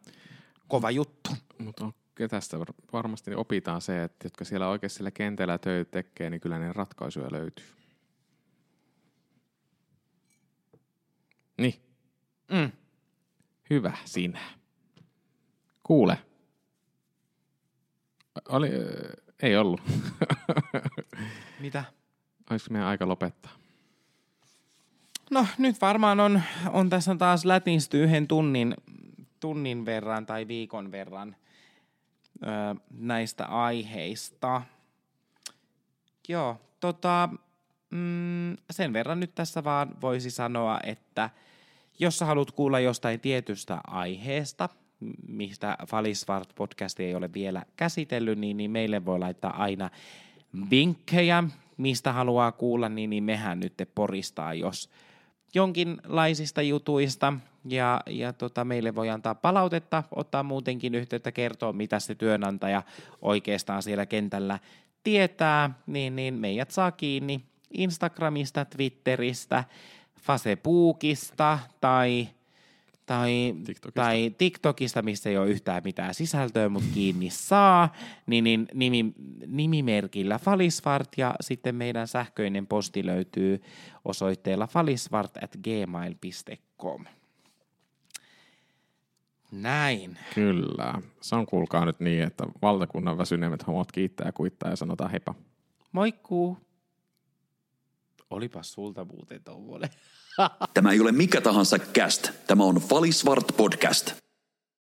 [SPEAKER 3] kova juttu.
[SPEAKER 2] Mutta tästä var- varmasti opitaan se, että jotka siellä oikeasti siellä kentällä töitä tekee, niin kyllä ne ratkaisuja löytyy. Niin,
[SPEAKER 3] Mm.
[SPEAKER 2] hyvä sinä. Kuule. Oli, ei ollut. [laughs]
[SPEAKER 3] Mitä?
[SPEAKER 2] Olisiko meidän aika lopettaa?
[SPEAKER 3] No nyt varmaan on, on tässä taas lätinsty yhden tunnin tunnin verran tai viikon verran ö, näistä aiheista. Joo, tota, mm, sen verran nyt tässä vaan voisi sanoa, että jos sä haluat kuulla jostain tietystä aiheesta, mistä Falisvart podcast ei ole vielä käsitellyt, niin, niin meille voi laittaa aina vinkkejä, mistä haluaa kuulla, niin, niin mehän nyt poristaa, jos jonkinlaisista jutuista. Ja, ja tota, meille voi antaa palautetta, ottaa muutenkin yhteyttä, kertoa mitä se työnantaja oikeastaan siellä kentällä tietää, niin, niin meidät saa kiinni Instagramista, Twitteristä, Facebookista tai tai
[SPEAKER 2] TikTokista.
[SPEAKER 3] tai TikTokista, missä ei ole yhtään mitään sisältöä, mutta kiinni saa, niin, niin nimi, nimimerkillä Falisvart ja sitten meidän sähköinen posti löytyy osoitteella falisvart at gmail.com. Näin.
[SPEAKER 2] Kyllä. Se on kuulkaa nyt niin, että valtakunnan väsyneimmät homot kiittää ja kuittaa ja sanotaan heippa.
[SPEAKER 3] Moikkuu. Olipas sulta muuten tommonen.
[SPEAKER 1] Tämä ei ole mikä tahansa cast. Tämä on Valisvart podcast.